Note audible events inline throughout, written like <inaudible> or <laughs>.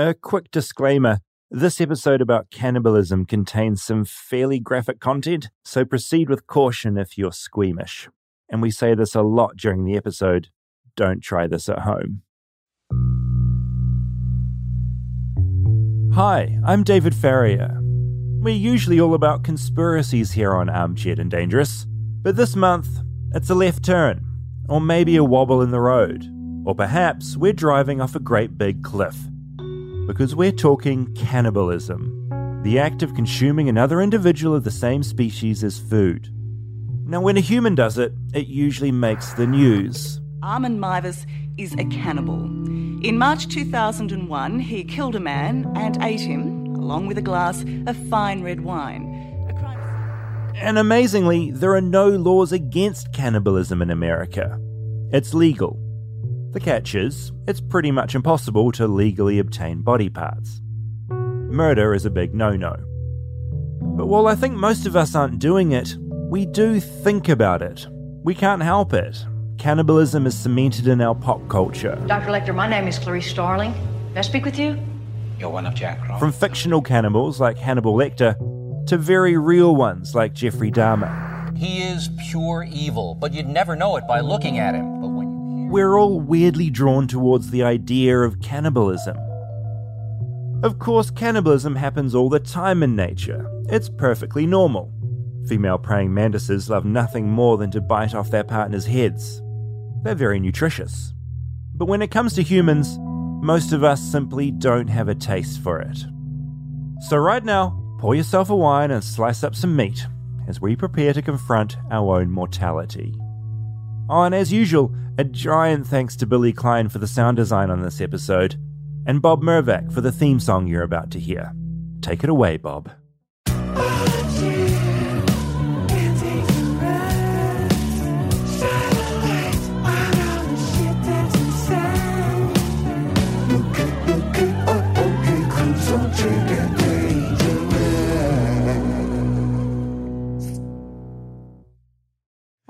A quick disclaimer this episode about cannibalism contains some fairly graphic content, so proceed with caution if you're squeamish. And we say this a lot during the episode don't try this at home. Hi, I'm David Farrier. We're usually all about conspiracies here on Armchaired and Dangerous, but this month, it's a left turn, or maybe a wobble in the road, or perhaps we're driving off a great big cliff because we're talking cannibalism, the act of consuming another individual of the same species as food. Now, when a human does it, it usually makes the news. Armin Meiwes is a cannibal. In March 2001, he killed a man and ate him, along with a glass of fine red wine. And amazingly, there are no laws against cannibalism in America. It's legal, the catch is, it's pretty much impossible to legally obtain body parts. Murder is a big no no. But while I think most of us aren't doing it, we do think about it. We can't help it. Cannibalism is cemented in our pop culture. Dr. Lecter, my name is Clarice Starling. May I speak with you? You're one of Jack Crawford. From fictional cannibals like Hannibal Lecter to very real ones like Jeffrey Dahmer. He is pure evil, but you'd never know it by looking at him we're all weirdly drawn towards the idea of cannibalism. Of course, cannibalism happens all the time in nature. It's perfectly normal. Female praying mantises love nothing more than to bite off their partner's heads. They're very nutritious. But when it comes to humans, most of us simply don't have a taste for it. So, right now, pour yourself a wine and slice up some meat as we prepare to confront our own mortality. Oh, and as usual, a giant thanks to Billy Klein for the sound design on this episode, and Bob Mervac for the theme song you're about to hear. Take it away, Bob.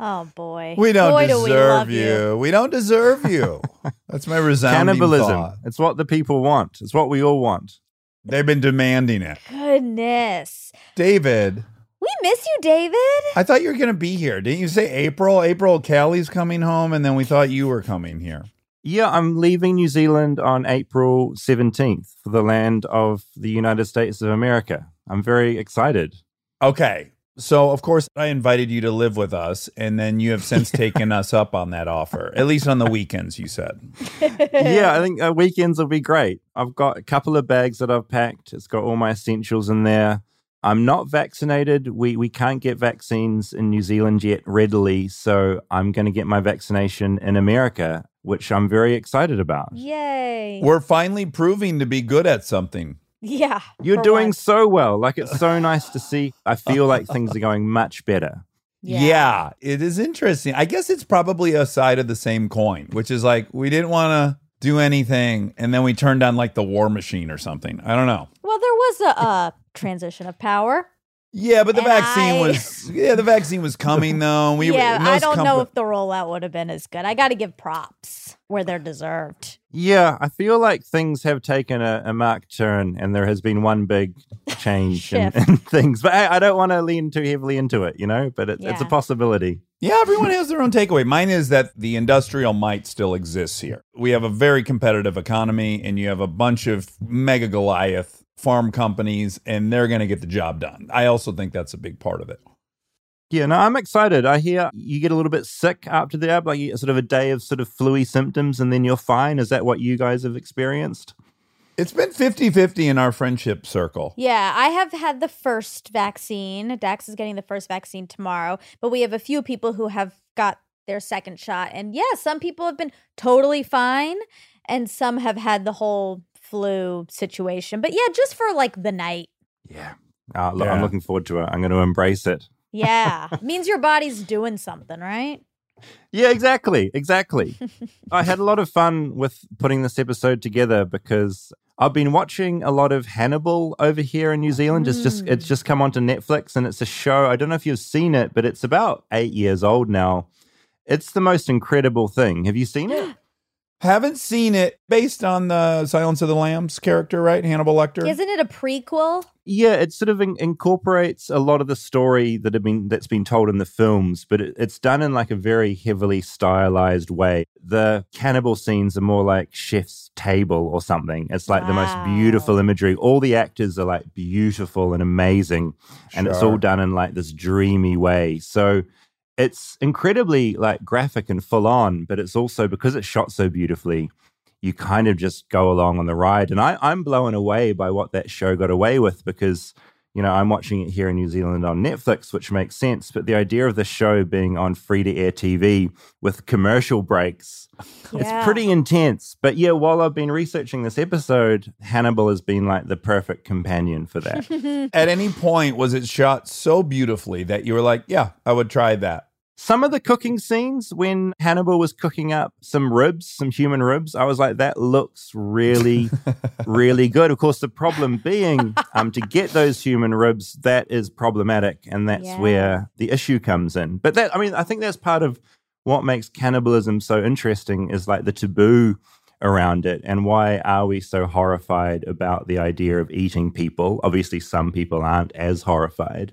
Oh boy. We don't boy, deserve do we you. you. We don't deserve you. <laughs> That's my resounding Cannibalism. thought. It's what the people want. It's what we all want. They've been demanding it. Goodness. David, We miss you, David. I thought you were going to be here. Didn't you say April? April, Callie's coming home, and then we thought you were coming here. Yeah, I'm leaving New Zealand on April 17th for the land of the United States of America. I'm very excited. Okay. So, of course, I invited you to live with us, and then you have since <laughs> taken us up on that offer, at least on the weekends, you said. yeah, I think <laughs> uh, weekends will be great. I've got a couple of bags that I've packed. It's got all my essentials in there. I'm not vaccinated. We we can't get vaccines in New Zealand yet readily, so I'm going to get my vaccination in America, which I'm very excited about. Yay. We're finally proving to be good at something. Yeah. You're for doing once. so well. Like it's so nice to see. I feel like things are going much better. Yeah. it is interesting. I guess it's probably a side of the same coin, which is like we didn't want to do anything and then we turned on like the war machine or something. I don't know. Well, there was a uh, transition of power. Yeah, but the And vaccine I- was yeah, the vaccine was coming <laughs> though. We yeah, and I don't compa- know if the rollout would have been as good. I got to give props where they're deserved. Yeah, I feel like things have taken a, a marked turn and there has been one big <laughs> change in, in things. But I, I don't want to lean too heavily into it, you know, but it, it's a possibility. Yeah, everyone has their own takeaway. Mine is that the industrial might still exists here. We have a very competitive economy, and you have a bunch of mega Goliath pharma companies, and they're going to get the job done. I also think that's a big part of it. Yeah, no, I'm excited. I hear you get a little bit sick after the app, like you- sort of a day of sort of fluey symptoms, and then you're fine. Is that what you guys have experienced? It's been 50 50 in our friendship circle. Yeah, I have had the first vaccine. Dax is getting the first vaccine tomorrow, but we have a few people who have got their second shot. And yeah, some people have been totally fine, and some have had the whole flu situation. But yeah, just for like the night. Yeah. Uh, look, I'm looking forward to it. I'm going to embrace it. Yeah, means your body's doing something, right? Yeah, exactly. Exactly. <laughs> I had a lot of fun with putting this episode together because I've been watching a lot of Hannibal over here in New Zealand. It's just it's just come onto Netflix and it's a show. I don't know if you've seen it, but it's about 8 years old now. It's the most incredible thing. Have you seen it? <gasps> Haven't seen it based on the Silence of the Lambs character, right? Hannibal Lecter. Isn't it a prequel? Yeah, it sort of in- incorporates a lot of the story that have been that's been told in the films, but it, it's done in like a very heavily stylized way. The cannibal scenes are more like chef's table or something. It's like the most beautiful imagery. All the actors are like beautiful and amazing, and it's all done in like this dreamy way. So it's incredibly like graphic and full on, but it's also because it's shot so beautifully, you kind of just go along on the ride. And I, I'm blown away by what that show got away with because, you know, I'm watching it here in New Zealand on Netflix, which makes sense. But the idea of the show being on free to air TV with commercial breaks, Yeah. it's pretty intense. But yeah, while I've been researching this episode, Hannibal has been like the perfect companion for that. At any point, was it shot so beautifully that you were like, yeah, I would try that? Some of the cooking scenes when Hannibal was cooking up some ribs, some human ribs, I was like, that looks really, <laughs> really good. Of course, the problem being um, to get those human ribs, that is problematic. And that's Yeah. where the issue comes in. But that, I mean, I think that's part of what makes cannibalism so interesting is like the taboo around it and why are we so horrified about the idea of eating people obviously some people aren't as horrified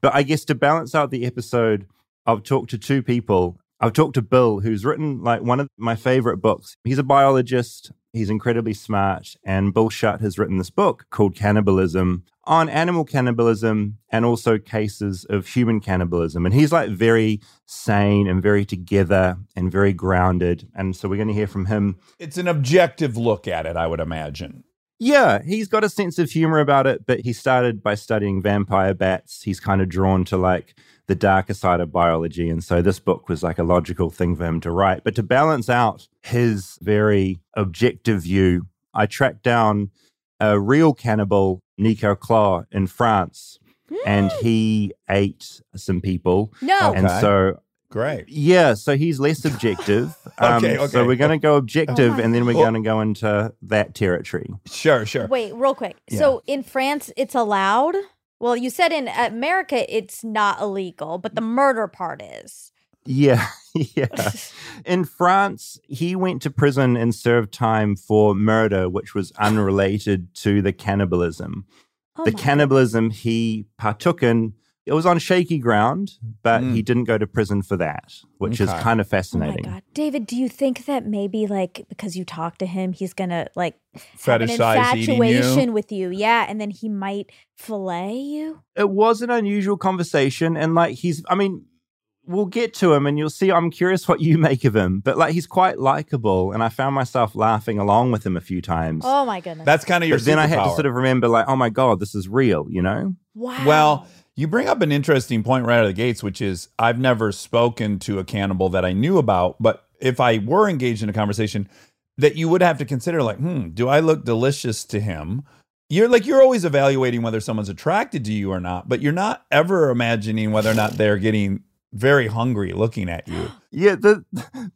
but i guess to balance out the episode i've talked to two people. I've talked to bill who's written like one of my favorite books. He's a biologist. He's incredibly smart. And bill Schutt has written this book called cannibalism on animal cannibalism and also cases of human cannibalism. And he's like very sane and very together and very grounded. And so we're going to hear from him. It's an objective look at it, I would imagine. yeah, he's got a sense of humor about it, but he started by studying vampire bats. He's kind of drawn to like the darker side of biology. And so this book was like a logical thing for him to write. But to balance out his very objective view, I tracked down a real cannibal, Nico Claux, in France. And he ate some people. No. And Okay. so Great. yeah, so he's less <laughs> objective. Um, Okay, So we're going to go objective, Oh and then we're God. going to go into that territory. Sure, sure. Wait, real quick. So in France, it's allowed. Well, you said in America it's not illegal, but the mm. murder part is. Yeah, <laughs> yeah. <laughs> In France, he went to prison and served time for murder, which was <gasps> unrelated to the cannibalism. Oh the cannibalism he partook in, it was on shaky ground, but Mm. he didn't go to prison for that, which is kind of Oh my fascinating. god, David, do you think that maybe like because you talk to him, he's gonna like have an Fetishize eating infatuation you. with you, yeah, and then he might fillet you? it was an unusual conversation, and like he's, I mean, we'll get to him and you'll see. I'm curious what you <laughs> make of him, but like he's quite likable, and I found myself laughing along with him a few times. Oh my goodness, That's kind of your but then I had to sort of remember, like, oh my god, this is real, you know? wow. Well, you bring up an interesting point right out of the gates, which is I've never spoken to a cannibal that I knew about, but if I were engaged in a conversation, that you would have to consider, like, hmm, do I look delicious to him? You're like you're always evaluating whether someone's attracted to you or not, but you're not ever imagining whether or not they're getting very hungry looking at you. <gasps> Yeah, the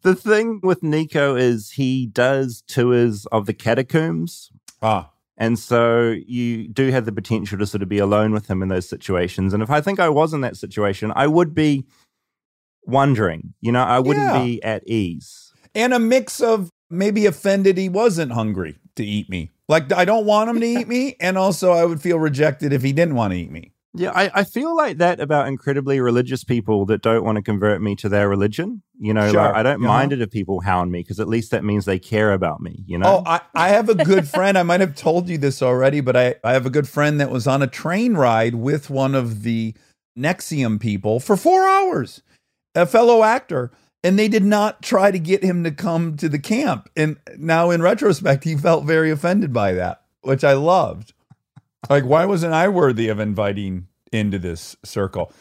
the thing with Nico is he does tours of the catacombs. Ah, And so you do have the potential to sort of be alone with him in those situations. And if I think I was in that situation, I would be wondering, you know, I wouldn't Yeah. be at ease. and a mix of maybe offended he wasn't hungry to eat me. Like I don't want him to <laughs> eat me, and also I would feel rejected if he didn't want to eat me. Yeah, I, I feel like that about incredibly religious people that don't want to convert me to their religion. You know, Sure. like, I don't Uh-huh. mind it if people hound me because at least that means they care about me, you know? Oh, I, I have a good friend. I might have told you this already, but I, I have a good friend that was on a train ride with one of the NXIVM people for four hours, a fellow actor. And they did not try to get him to come to the camp. And now, in retrospect, he felt very offended by that, which I loved. Like, why wasn't I worthy of inviting into this circle?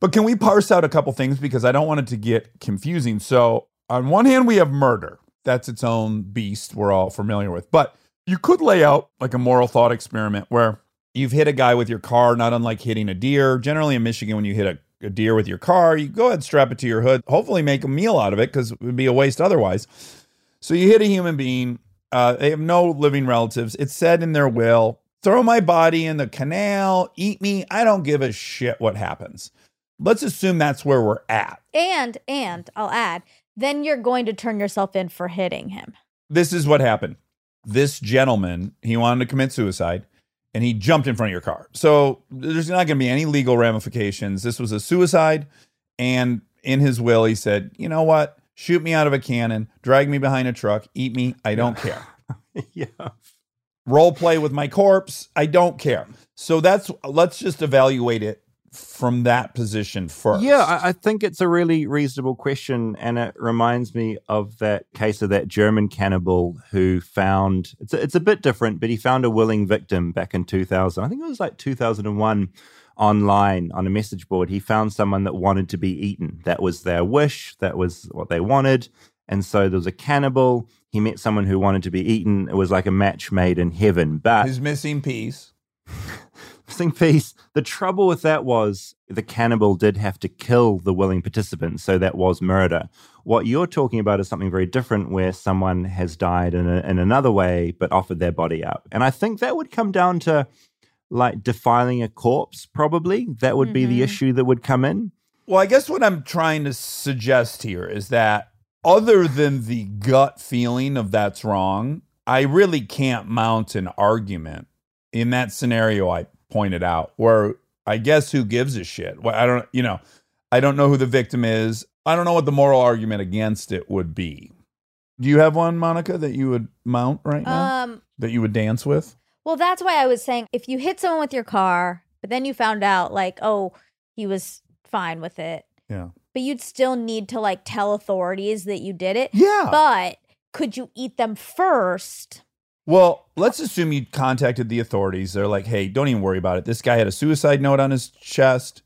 But can we parse out a couple things because I don't want it to get confusing. So, on one hand, we have murder. That's its own beast we're all familiar with. But you could lay out like a moral thought experiment where you've hit a guy with your car, not unlike hitting a deer. Generally, in Michigan, when you hit a, a deer with your car, you go ahead, strap it to your hood, hopefully make a meal out of it because it would be a waste otherwise. So you hit a human being. Uh, they have no living relatives. It's said in their will throw my body in the canal, eat me. I don't give a shit what happens. Let's assume that's where we're at. And and I'll add then you're going to turn yourself in for hitting him. This is what happened. This gentleman, he wanted to commit suicide and he jumped in front of your car. So there's not going to be any legal ramifications. This was a suicide. And in his will, he said, you know what? Shoot me out of a cannon, drag me behind a truck, eat me. I don't care. <laughs> yeah. Role play with my corpse. I don't care. So that's, let's just evaluate it from that position first. Yeah, I, I, think it's a really reasonable question, and it reminds me of that case of that German cannibal who found it's a, it's a bit different, but he found a willing victim back in 2000. I think it was like 2001 online on a message board. He found someone that wanted to be eaten. That was their wish. That was what they wanted. And so there was a cannibal. He met someone who wanted to be eaten. It was like a match made in heaven. But his missing piece <laughs> missing piece. The trouble with that was the cannibal did have to kill the willing participant, so that was murder. What you're talking about is something very different, where someone has died in, a, in another way but offered their body up. And I think that would come down to like defiling a corpse, probably. That would mm-hmm. be the mm-hmm. issue that would come in. Well, I guess what I'm trying to suggest here is that other than the gut feeling of that's wrong, I really can't mount an argument in that scenario I pointed out, where I guess who gives a shit? Well, I don't, you know, I don't know who the victim is. I don't know what the moral argument against it would be. Do you have one, Monica, that you would mount right now? Um, that you would dance with? Well, that's why I was saying if you hit someone with your car, but then you found out like, oh, he was fine with it. Yeah. But you'd still need to like tell authorities that you did it. Yeah. But could you eat them first? Well, let's assume you contacted the authorities. They're like, hey, don't even worry about it. This guy had a suicide note on his chest.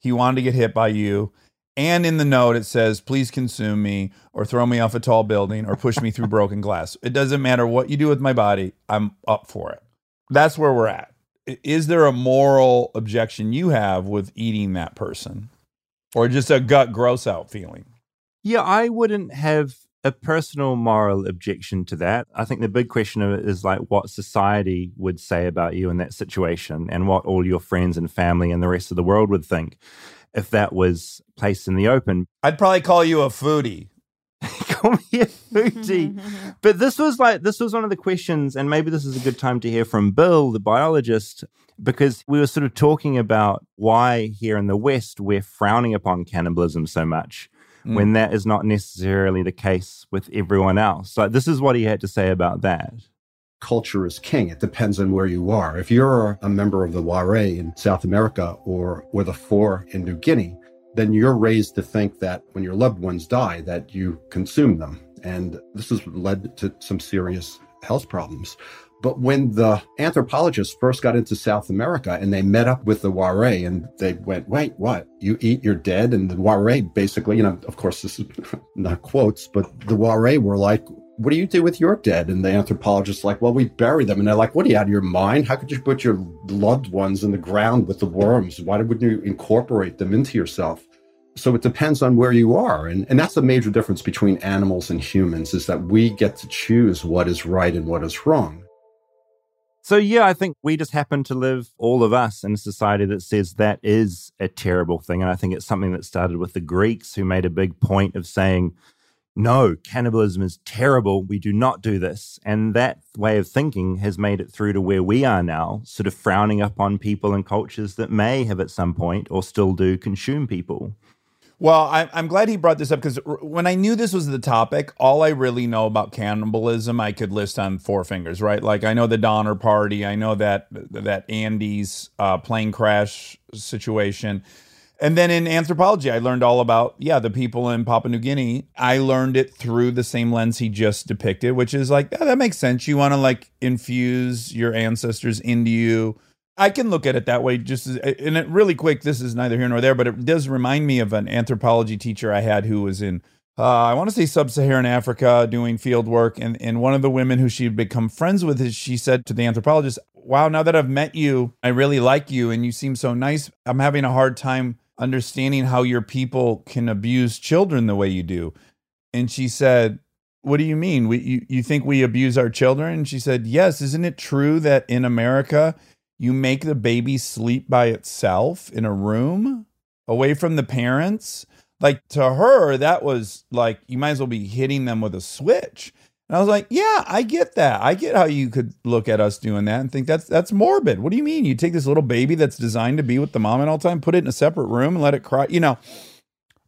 He wanted to get hit by you. And in the note, it says, please consume me or throw me off a tall building or push me through broken glass. It doesn't matter what you do with my body, I'm up for it. That's where we're at. Is there a moral objection you have with eating that person or just a gut gross out feeling? Yeah, I wouldn't have a personal moral objection to that. I think the big question of is like what society would say about you in that situation and what all your friends and family and the rest of the world would think if that was placed in the open. I'd probably call you a foodie. <laughs> call me a foodie. <laughs> but this was like this was one of the questions and maybe this is a good time to hear from Bill, the biologist, because we were sort of talking about why here in the West we're frowning upon cannibalism so much mm. when that is not necessarily the case with everyone else. Like, this is what he had to say about that. Culture is king. It depends on where you are. If you're a member of the Wari in South America or, or the Fore in New Guinea, then you're raised to think that when your loved ones die, that you consume them. And this has led to some serious health problems. But when the anthropologists first got into South America and they met up with the Wari and they went, wait, what? You eat your dead? And the Wari basically, you know, of course, this is <laughs> not quotes, but the Wari were like, what do you do with your dead? And the anthropologists like, well, we bury them. And they're like, what are you out of your mind? How could you put your loved ones in the ground with the worms? Why wouldn't you incorporate them into yourself? So it depends on where you are. And, and that's a major difference between animals and humans is that we get to choose what is right and what is wrong. So, yeah, I think we just happen to live, all of us, in a society that says that is a terrible thing. And I think it's something that started with the Greeks, who made a big point of saying, no, cannibalism is terrible. We do not do this. And that way of thinking has made it through to where we are now, sort of frowning upon people and cultures that may have at some point or still do consume people. Well, I, I'm glad he brought this up because when I knew this was the topic, all I really know about cannibalism I could list on four fingers, right? Like I know the Donner Party, I know that that Andes uh, plane crash situation, and then in anthropology, I learned all about yeah the people in Papua New Guinea. I learned it through the same lens he just depicted, which is like that makes sense. You want to like infuse your ancestors into you I can look at it that way. Just as, and it really quick. This is neither here nor there, but it does remind me of an anthropology teacher I had who was in. Uh, I want to say sub-Saharan Africa doing field work, and and one of the women who she'd become friends with is she said to the anthropologist, "Wow, now that I've met you, I really like you, and you seem so nice. I'm having a hard time understanding how your people can abuse children the way you do." And she said, "What do you mean? We you, you think we abuse our children?" She said, "Yes. Isn't it true that in America?" You make the baby sleep by itself in a room away from the parents. Like to her, that was like you might as well be hitting them with a switch. And I was like, yeah, I get that. I get how you could look at us doing that and think that's that's morbid. What do you mean? You take this little baby that's designed to be with the mom at all time, put it in a separate room and let it cry. You know,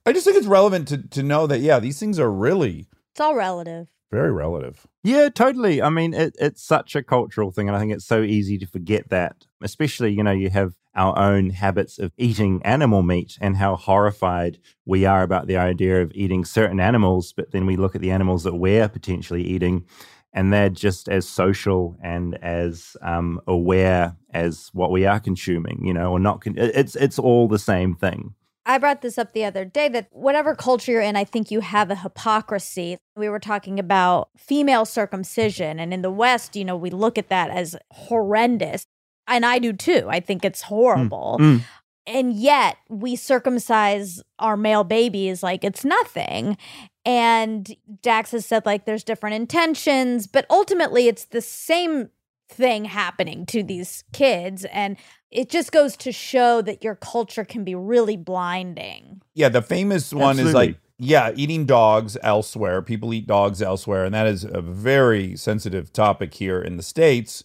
I just think it's relevant to to know that yeah, these things are really It's all relative. Very relative. Yeah, totally. I mean, it, it's such a cultural thing, and I think it's so easy to forget that. Especially, you know, you have our own habits of eating animal meat and how horrified we are about the idea of eating certain animals, but then we look at the animals that we're potentially eating, and they're just as social and as um, aware as what we are consuming, you know, or not. Con- it's it's all the same thing. I brought this up the other day that whatever culture you're in, I think you have a hypocrisy. We were talking about female circumcision, and in the West, you know, we look at that as horrendous. And I do too. I think it's horrible. Mm. And yet we circumcise our male babies like it's nothing. And Dax has said like there's different intentions, but ultimately it's the same thing happening to these kids. And it just goes to show that your culture can be really blinding. Yeah, the famous one is like yeah, eating dogs elsewhere. People eat dogs elsewhere, and that is a very sensitive topic here in the states.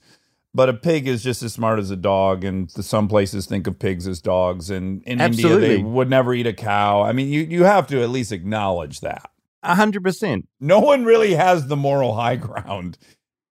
But a pig is just as smart as a dog, and some places think of pigs as dogs. And in India, they would never eat a cow. I mean, you you have to at least acknowledge that. A hundred percent. No one really has the moral high ground.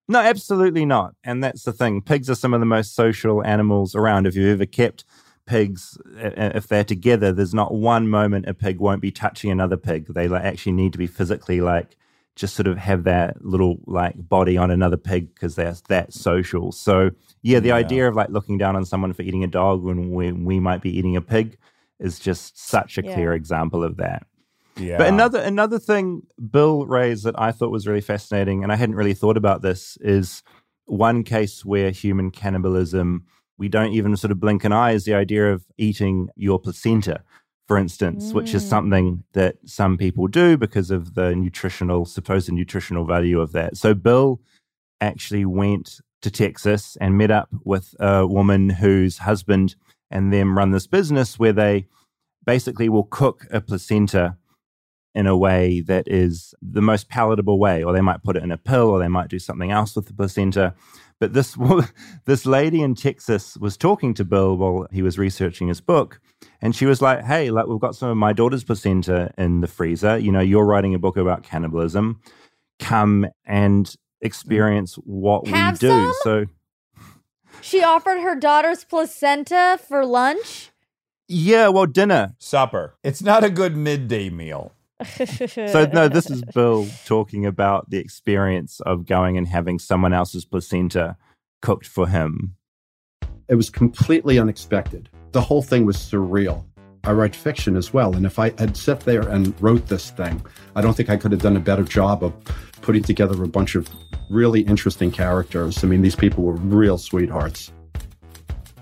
No, absolutely not. And that's the thing. Pigs are some of the most social animals around. If you've ever kept pigs, uh, if they're together, there's not one moment a pig won't be touching another pig. They like actually need to be physically like just sort of have that little like body on another pig because they're that social. So yeah, the Yeah. idea of like looking down on someone for eating a dog when we, we might be eating a pig is just such a Yeah. clear example of that. Yeah, But another another thing Bill raised that I thought was really fascinating, and I hadn't really thought about this, is one case where human cannibalism we don't even sort of blink an eye is the idea of eating your placenta, for instance, which is Mm. something that some people do because of the nutritional supposed nutritional value of that. So Bill actually went to Texas and met up with a woman whose husband and them run this business where they basically will cook a placenta in a way that is the most palatable way, or they might put it in a pill, or they might do something else with the placenta. But this <laughs> this lady in Texas was talking to Bill while he was researching his book, and she was like, "Hey, like we've got some of my daughter's placenta in the freezer. You know, you're writing a book about cannibalism. Come and experience what Have we do." some? So She offered her daughter's placenta for lunch. yeah, well, dinner. supper. It's not a good midday meal. So <laughs> no, this is Bill talking about the experience of going and having someone else's placenta cooked for him. It was completely unexpected. The whole thing was surreal. I write fiction as well, and if I had sat there and wrote this thing, I don't think I could have done a better job of putting together a bunch of really interesting characters. I mean, these people were real sweethearts.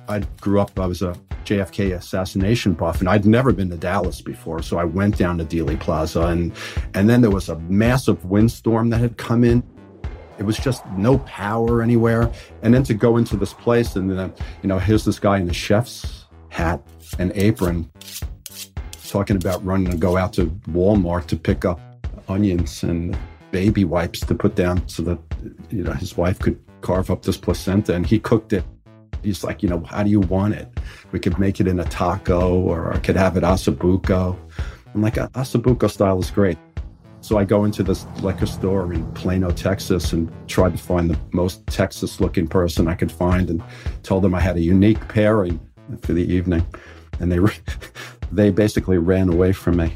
I grew up, I was a JFK assassination buff, and I'd never been to Dallas before. So I went down to Dealey Plaza, and, and then there was a massive windstorm that had come in. It was just no power anywhere. And then to go into this place, and then, uh, you know, here's this guy in a chef's hat and apron talking about running to go out to Walmart to pick up onions and baby wipes to put down so that, you know, his wife could carve up this placenta. And he cooked it He's like, you know, how do you want it? We could make it in a taco or I could have it osso buco. I'm like, osso buco style is great. So I go into this liquor store in Plano, Texas, and tried to find the most Texas looking person I could find and told them I had a unique pairing for the evening. And they, <laughs> they basically ran away from me.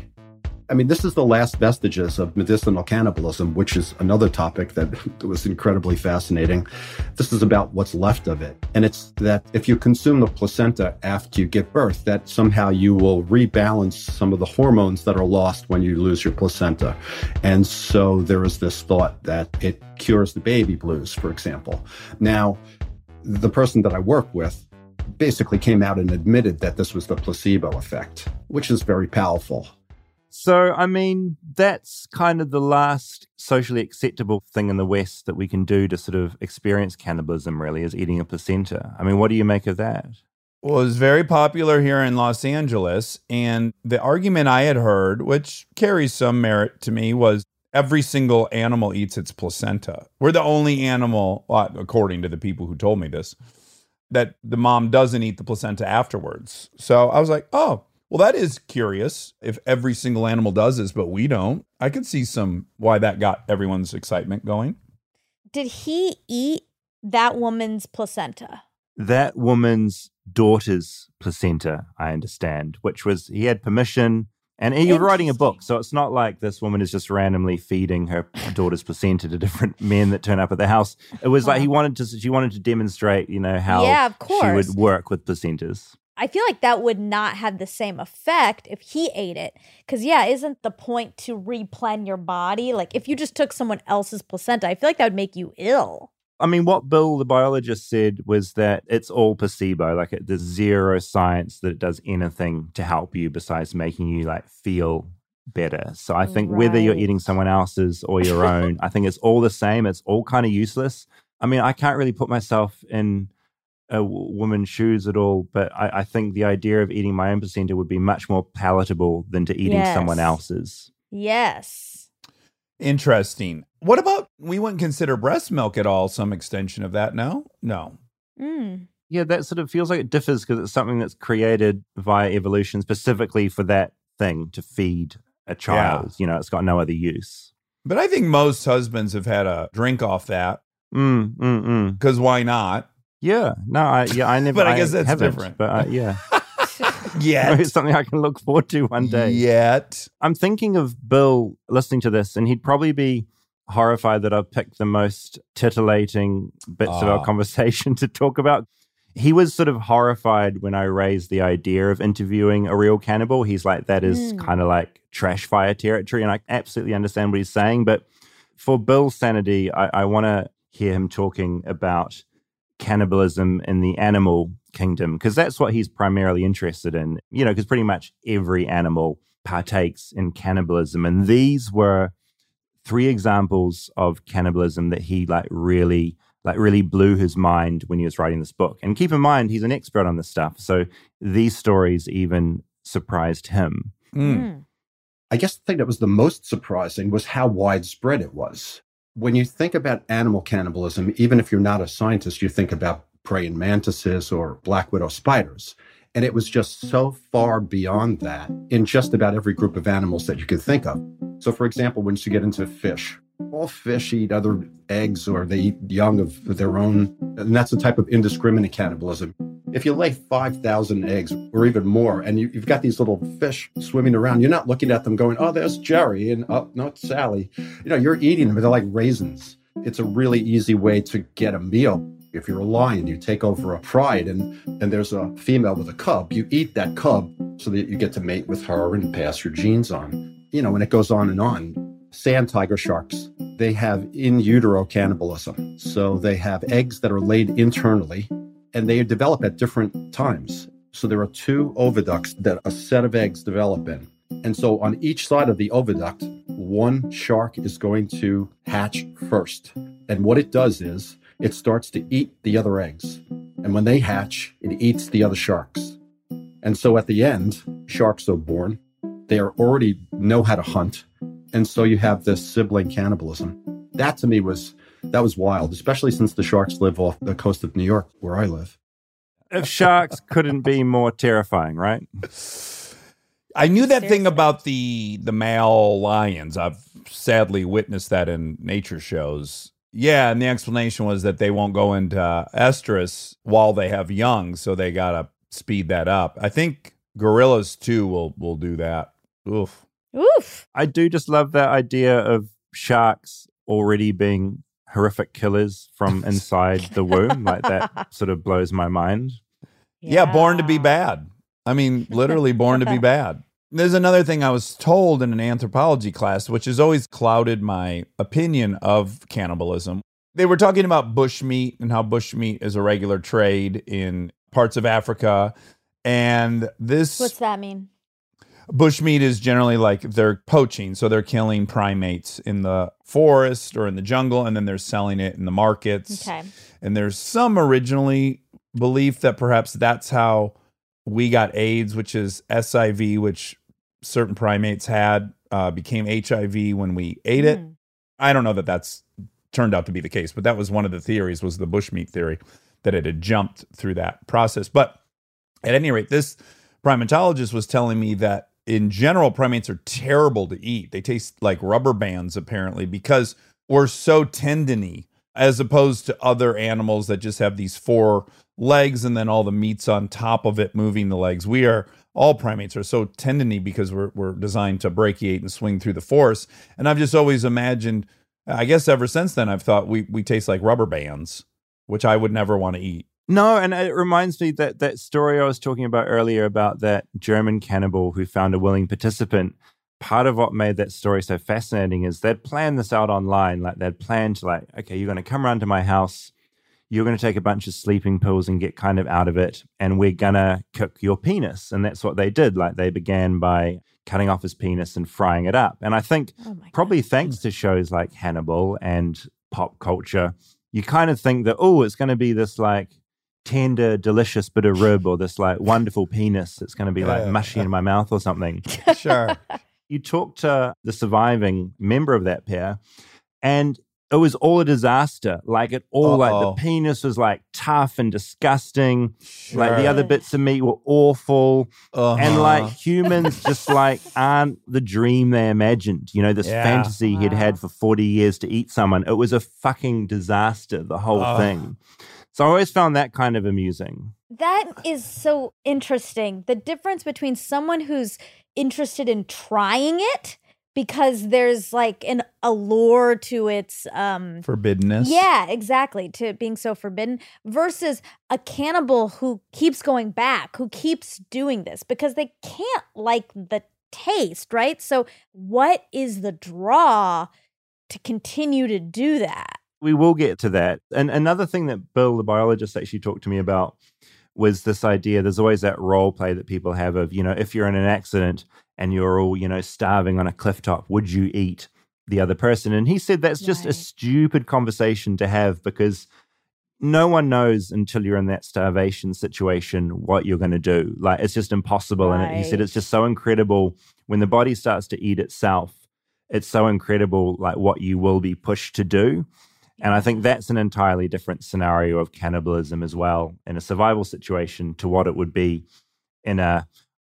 I mean, this is the last vestiges of medicinal cannibalism, which is another topic that <laughs> was incredibly fascinating. This is about what's left of it. And it's that if you consume the placenta after you give birth, that somehow you will rebalance some of the hormones that are lost when you lose your placenta. And so there is this thought that it cures the baby blues, for example. Now, the person that I work with basically came out and admitted that this was the placebo effect, which is very powerful. So, I mean, that's kind of the last socially acceptable thing in the West that we can do to sort of experience cannibalism, really, is eating a placenta. I mean, what do you make of that? Well, it's very popular here in Los Angeles. And the argument I had heard, which carries some merit to me, was every single animal eats its placenta. We're the only animal, according to the people who told me this, that the mom doesn't eat the placenta afterwards. So I was like, oh, well, that is curious if every single animal does this, but we don't. I could see some why that got everyone's excitement going. Did he eat that woman's placenta? That woman's daughter's placenta, I understand, which was he had permission and he was writing a book. So it's not like this woman is just randomly feeding her daughter's placenta to different men that turn up at the house. It was like he uh-huh. wanted to she wanted to demonstrate, you know, how Yeah, of course. she would work with placentas. I feel like that would not have the same effect if he ate it. Because, yeah, isn't the point to replan your body? Like, if you just took someone else's placenta, I feel like that would make you ill. I mean, what Bill, the biologist, said was that it's all placebo. Like, it, there's zero science that it does anything to help you besides making you like feel better. So I think whether you're eating someone else's or your own, I think it's all the same. It's all kind of useless. I mean, I can't really put myself in a w- woman's shoes at all, but I, I think the idea of eating my own placenta would be much more palatable than to eating someone else's. Yes. Interesting. What about we wouldn't consider breast milk at all some extension of that? No, no. Mm. Yeah, that sort of feels like it differs because it's something that's created via evolution specifically for that thing to feed a child. You know, it's got no other use. But I think most husbands have had a drink off that Mm, mm, mm. because why not? Yeah, no, I yeah, I <laughs> never. But I guess that's haven't, different. But uh, yeah, <laughs> <laughs> Yet, it's something I can look forward to one day. Yet, I'm thinking of Bill listening to this, and he'd probably be horrified that I've picked the most titillating bits of Ah. our conversation to talk about. He was sort of horrified when I raised the idea of interviewing a real cannibal. He's like, that is Mm. kind of like trash fire territory. And I absolutely understand what he's saying. But for Bill's sanity, I, I want to hear him talking about cannibalism in the animal kingdom because that's what he's primarily interested in you know because pretty much every animal partakes in cannibalism and these were three examples of cannibalism that he like really like really blew his mind when he was writing this book and keep in mind he's an expert on this stuff so these stories even surprised him Mm. Mm. I guess the thing that was the most surprising was how widespread it was. When you think about animal cannibalism, even if you're not a scientist, you think about praying mantises or black widow spiders. And it was just so far beyond that in just about every group of animals that you could think of. So, for example, once you get into fish, all fish eat other eggs or they eat young of their own. And that's a type of indiscriminate cannibalism. If you lay 5,000 eggs or even more, and you, you've got these little fish swimming around, you're not looking at them going, oh, there's Jerry, and oh, no, it's Sally. You know, you're eating them, they're like raisins. It's a really easy way to get a meal. If you're a lion, you take over a pride and, and there's a female with a cub, you eat that cub so that you get to mate with her and pass your genes on. You know, and it goes on and on. Sand tiger sharks, they have in utero cannibalism. So they have eggs that are laid internally and they develop at different times. So there are two oviducts that a set of eggs develop in. And so on each side of the oviduct, one shark is going to hatch first. And what it does is it starts to eat the other eggs. And when they hatch, it eats the other sharks. And so at the end, sharks are born. They are already know how to hunt. And so you have this sibling cannibalism. That to me was that was wild, especially since the sharks live off the coast of New York, where I live. if sharks couldn't be more terrifying right I knew that thing about the the male lions. I've sadly witnessed that in nature shows. Yeah, and the explanation was that they won't go into estrus while they have young, so they gotta speed that up. I think gorillas too will will do that. Oof. Oof. I do just love that idea of sharks already being horrific killers from <laughs> inside the womb. Like that <laughs> sort of blows my mind. Yeah. born to be bad. I mean, literally <laughs> born to be bad. There's another thing I was told in an anthropology class, which has always clouded my opinion of cannibalism. They were talking about bushmeat and how bushmeat is a regular trade in parts of Africa. And this What's that mean? Bushmeat is generally like they're poaching. So they're killing primates in the forest or in the jungle, and then they're selling it in the markets. Okay. And there's some originally belief that perhaps that's how we got AIDS, which is SIV, which certain primates had, uh, became HIV when we ate it. Mm. I don't know that that's turned out to be the case, but that was one of the theories was the bushmeat theory that it had jumped through that process. But at any rate, this primatologist was telling me that in general, primates are terrible to eat. They taste like rubber bands, apparently, because we're so tendony as opposed to other animals that just have these four legs and then all the meats on top of it moving the legs. We are all primates are so tendony because we're we're designed to brachiate and swing through the forest. And I've just always imagined I guess ever since then I've thought we we taste like rubber bands, which I would never want to eat. No, and it reminds me that that story I was talking about earlier about that German cannibal who found a willing participant. Part of what made that story so fascinating is they'd planned this out online. Like they'd planned to like, okay, you're going to come around to my house, you're going to take a bunch of sleeping pills and get kind of out of it, and we're going to cook your penis. And that's what they did. Like they began by cutting off his penis and frying it up. And I think Oh probably God. thanks to shows like Hannibal and pop culture, you kind of think that, oh, it's going to be this like tender, delicious bit of rib or this like wonderful penis that's going to be like Yeah. mushy in my mouth or something. <laughs> Sure. You talk to the surviving member of that pair, and it was all a disaster. Like it all, like Uh-oh. the penis was like tough and disgusting. Like the other bits of meat were awful Uh-huh. and like humans just like aren't the dream they imagined you know this Yeah. fantasy he'd had for 40 years to eat someone it was a fucking disaster the whole Ugh. thing so i always found that kind of amusing That is so interesting. The difference between someone who's interested in trying it because there's like an allure to its um forbiddenness. yeah, exactly, to it being so forbidden versus a cannibal who keeps going back, who keeps doing this because they can't like the taste, right? So what is the draw to continue to do that? We will get to that. And another thing that bill the biologist actually talked to me about was this idea there's always that role play that people have of you know if you're in an accident and you're all you know starving on a cliff top would you eat the other person? And he said that's just a stupid conversation to have because no one knows until you're in that starvation situation what you're going to do. Like it's just impossible. And he said it's just so incredible when the body starts to eat itself it's so incredible like what you will be pushed to do and I think that's an entirely different scenario of cannibalism as well in a survival situation to what it would be in a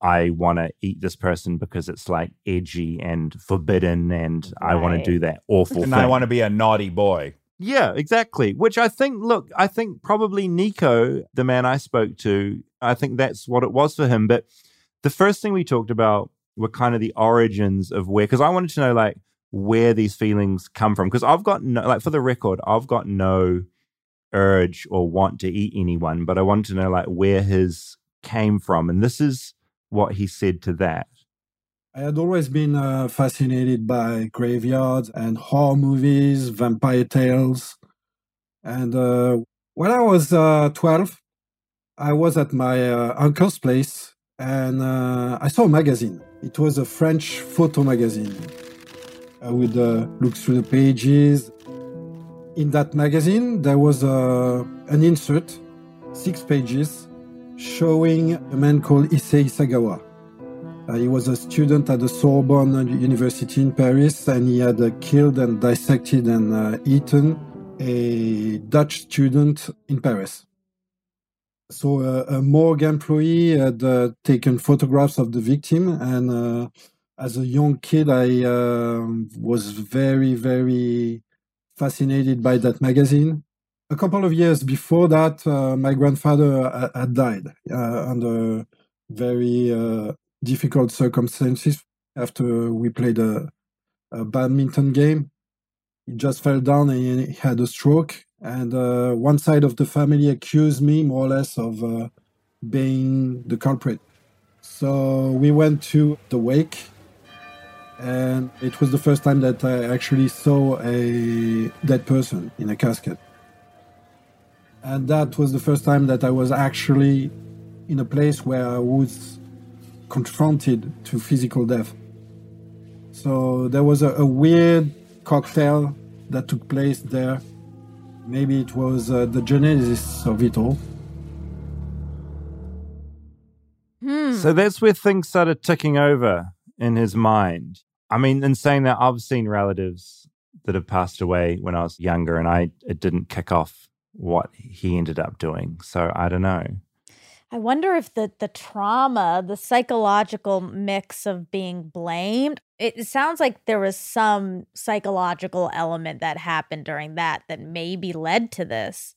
I want to eat this person because it's like edgy and forbidden and I want to do that awful thing. And thing. I want to be a naughty boy. Yeah, exactly. Which I think, look, I think probably Nico, the man I spoke to, I think that's what it was for him. But the first thing we talked about were kind of the origins of where, because I wanted to know, like, where these feelings come from. Because I've got no, like, for the record, I've got no urge or want to eat anyone, but I want to know, like, where his came from. And this is what he said to that. I had always been uh, fascinated by graveyards and horror movies, vampire tales. And uh, when I was uh, 12, I was at my uh, uncle's place and uh, I saw a magazine. It was a French photo magazine. I would uh, look through the pages. In that magazine, there was uh, an insert, six pages, showing a man called Issei Sagawa. Uh, he was a student at the Sorbonne University in Paris, and he had uh, killed and dissected and uh, eaten a Dutch student in Paris. So uh, a morgue employee had uh, taken photographs of the victim, and uh, as a young kid, I um was very, very fascinated by that magazine. A couple of years before that, uh, my grandfather uh, had died uh, under very uh, difficult circumstances after we played a, a badminton game. He just fell down and he had a stroke. And one side of the family accused me, more or less, of being the culprit. So we went to the wake, and it was the first time that I actually saw a dead person in a casket. And that was the first time that I was actually in a place where I was confronted to physical death. So there was a, a weird cocktail that took place there. Maybe it was uh, the genesis of it all. So that's where things started ticking over in his mind. I mean, in saying that, I've seen relatives that have passed away when I was younger, and I it didn't kick off what he ended up doing. So I don't know. I wonder if the the trauma, the psychological mix of being blamed, it, it sounds like there was some psychological element that happened during that that maybe led to this.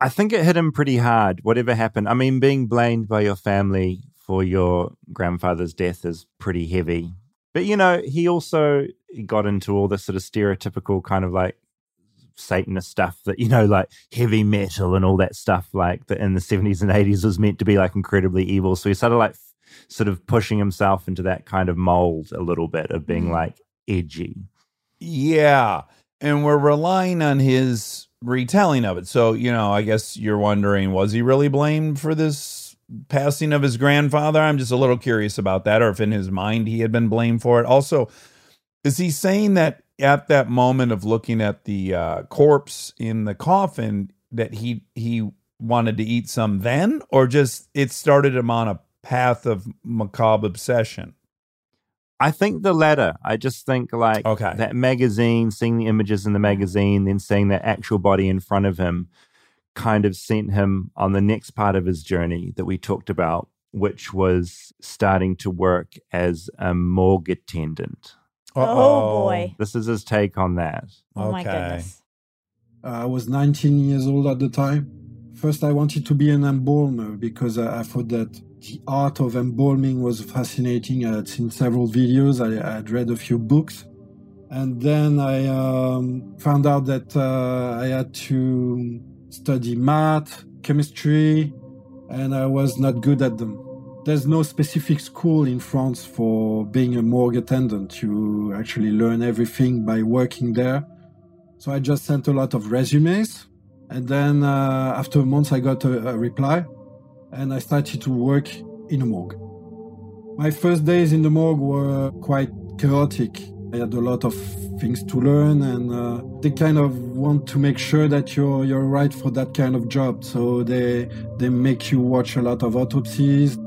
I think it hit him pretty hard, whatever happened. I mean, being blamed by your family for your grandfather's death is pretty heavy. But, you know, he also got into all this sort of stereotypical kind of like Satanist stuff that, you know, like heavy metal and all that stuff, like that in the 70s and 80s was meant to be like incredibly evil. So he started like f- sort of pushing himself into that kind of mold a little bit of being mm. like edgy. Yeah. And we're relying on his retelling of it. So, you know, I guess you're wondering was he really blamed for this passing of his grandfather? I'm just a little curious about that, or if in his mind he had been blamed for it. Also, is he saying that at that moment of looking at the uh, corpse in the coffin that he he wanted to eat some then, or just it started him on a path of macabre obsession? I think the latter. I just think like Okay. that magazine, seeing the images in the magazine, then seeing that actual body in front of him kind of sent him on the next part of his journey that we talked about, which was starting to work as a morgue attendant. Oh, boy. This is his take on that. Oh my goodness. Uh, I was 19 years old at the time. First, I wanted to be an embalmer because I, I thought that the art of embalming was fascinating. I had seen several videos, I, I had read a few books. And then I um, found out that uh, I had to study math, chemistry, and I was not good at them. There's no specific school in France for being a morgue attendant. You actually learn everything by working there. So I just sent a lot of resumes. And then uh, after month I got a, a reply and I started to work in a morgue. My first days in the morgue were quite chaotic. I had a lot of things to learn, and uh, they kind of want to make sure that you're you're right for that kind of job. So they they make you watch a lot of autopsies.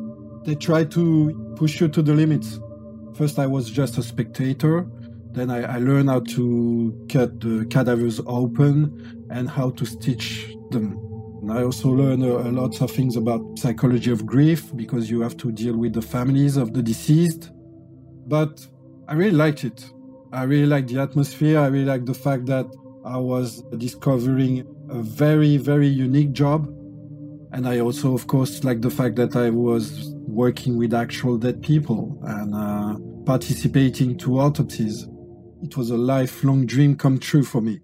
They try to push you to the limits. First, I was just a spectator. Then I, I learned how to cut the cadavers open and how to stitch them. And I also learned a, a lot of things about psychology of grief because you have to deal with the families of the deceased. But I really liked it. I really liked the atmosphere. I really liked the fact that I was discovering a very, very unique job. And I also, of course, liked the fact that I was working with actual dead people and uh, participating to autopsies. It was a lifelong dream come true for me.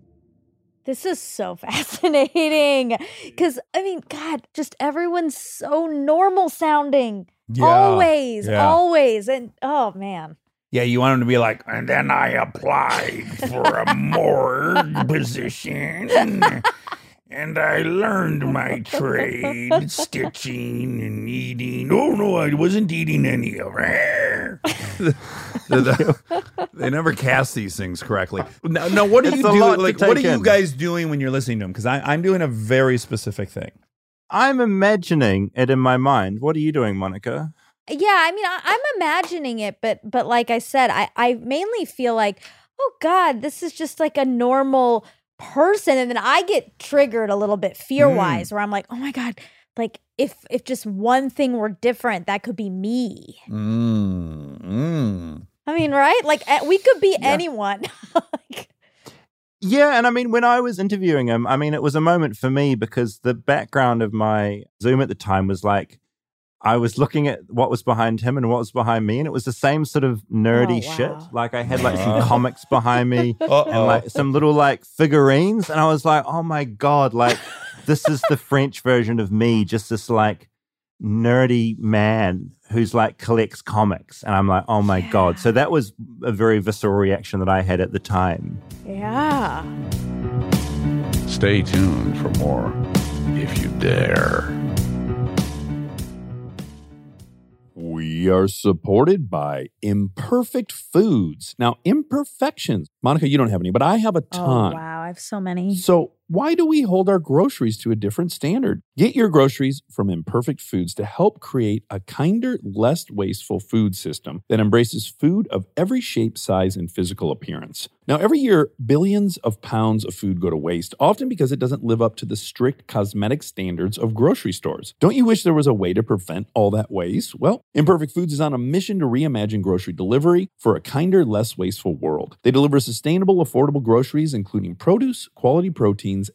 This is so <laughs> fascinating. Because, I mean, God, just everyone's so normal sounding. Yeah, always, yeah. always. And oh, man. Yeah, you want him to be like, and then I applied for a morgue position. And I learned my trade, stitching and eating. Oh no, I wasn't eating any of it. <laughs> they never cast these things correctly. Now, now what are It's you a doing? Like, what are take you guys doing when you're listening to them? Because I'm doing a very specific thing. I'm imagining it in my mind. What are you doing, Monica? Yeah, I mean, I, I'm imagining it, but but like I said, I I mainly feel like, oh God, this is just like a normal person, and then I get triggered a little bit fear wise, where I'm like, oh my God, like if if just one thing were different, that could be me. Mm, mm. I mean, right? Like eh, we could be anyone. <laughs> Like, Yeah, and I mean, when I was interviewing him, I mean, it was a moment for me because the background of my Zoom at the time was like I was looking at what was behind him and what was behind me, and it was the same sort of nerdy Oh, shit. Like I had like some comics behind me <laughs> and Uh-oh. like some little like figurines, and I was like, oh my god, like this is the French version of me, just this like nerdy man who's like collects comics, and I'm like, oh my god. So that was a very visceral reaction that I had at the time. yeah. Stay tuned for more if you dare. We are supported by Imperfect Foods. Now, imperfections, Monica, you don't have any, but I have a Oh ton. wow, I have so many. So, why do we hold our groceries to a different standard? Get your groceries from Imperfect Foods to help create a kinder, less wasteful food system that embraces food of every shape, size, and physical appearance. Now, every year, billions of pounds of food go to waste, often because it doesn't live up to the strict cosmetic standards of grocery stores. Don't you wish there was a way to prevent all that waste? Well, Imperfect Foods is on a mission to reimagine grocery delivery for a kinder, less wasteful world. They deliver sustainable, affordable groceries, including produce, quality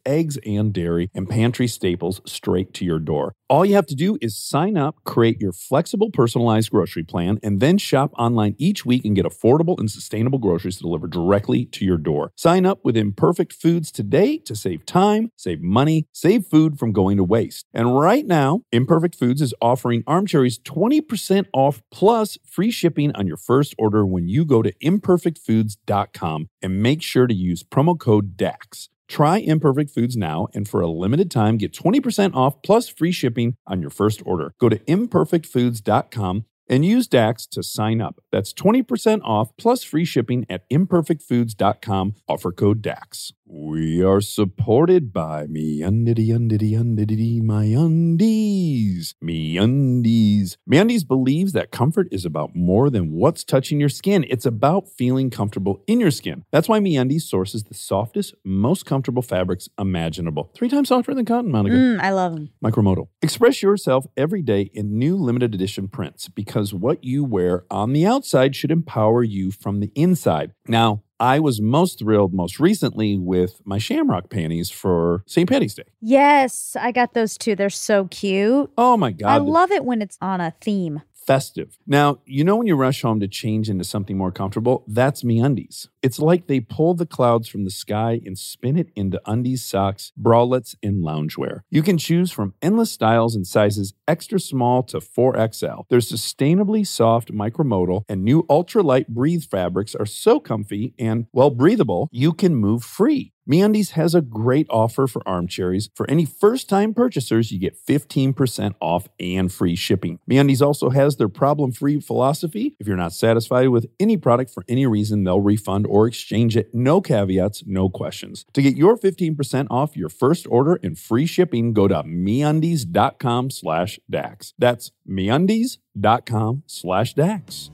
eggs, and dairy, and pantry staples straight to your door. All you have to do is sign up, create your flexible, personalized grocery plan, and then shop online each week and get affordable and sustainable groceries delivered directly to your door. Sign up with Imperfect Foods today to save time, save money, save food from going to waste. And right now, Imperfect Foods is offering Armcherries 20% off plus free shipping on your first order when you go to imperfectfoods.com and make sure to use promo code DAX. Try Imperfect Foods now and for a limited time get 20% off plus free shipping on your first order. Go to imperfectfoods.com and use DAX to sign up. That's 20% off plus free shipping at imperfectfoods.com. Offer code DAX. We are supported by me undity undity undity my undies. Me undies. Me undies believes that comfort is about more than what's touching your skin. It's about feeling comfortable in your skin. That's why Me undies sources the softest, most comfortable fabrics imaginable. Three times softer than cotton, Monica. Mm, I love them. Micromodal. Express yourself every day in new limited edition prints because what you wear on the outside should empower you from the inside. Now, I was most thrilled most recently with my shamrock panties for St. Patty's Day. Yes, I got those too. They're so cute. Oh my God. I love it when it's on a theme. festive. Now, you know when you rush home to change into something more comfortable? That's me undies. It's like they pull the clouds from the sky and spin it into undies, socks, bralettes, and loungewear. You can choose from endless styles and sizes extra small to 4XL. Their sustainably soft micromodal and new ultralight breathe fabrics are so comfy and well breathable, you can move free. MeUndies has a great offer for armcherries. For any first-time purchasers, you get 15% off and free shipping. MeUndies also has their problem-free philosophy. If you're not satisfied with any product for any reason, they'll refund or exchange it. No caveats, no questions. To get your 15% off your first order and free shipping, go to MeUndies.com slash DAX. That's MeUndies.com slash DAX.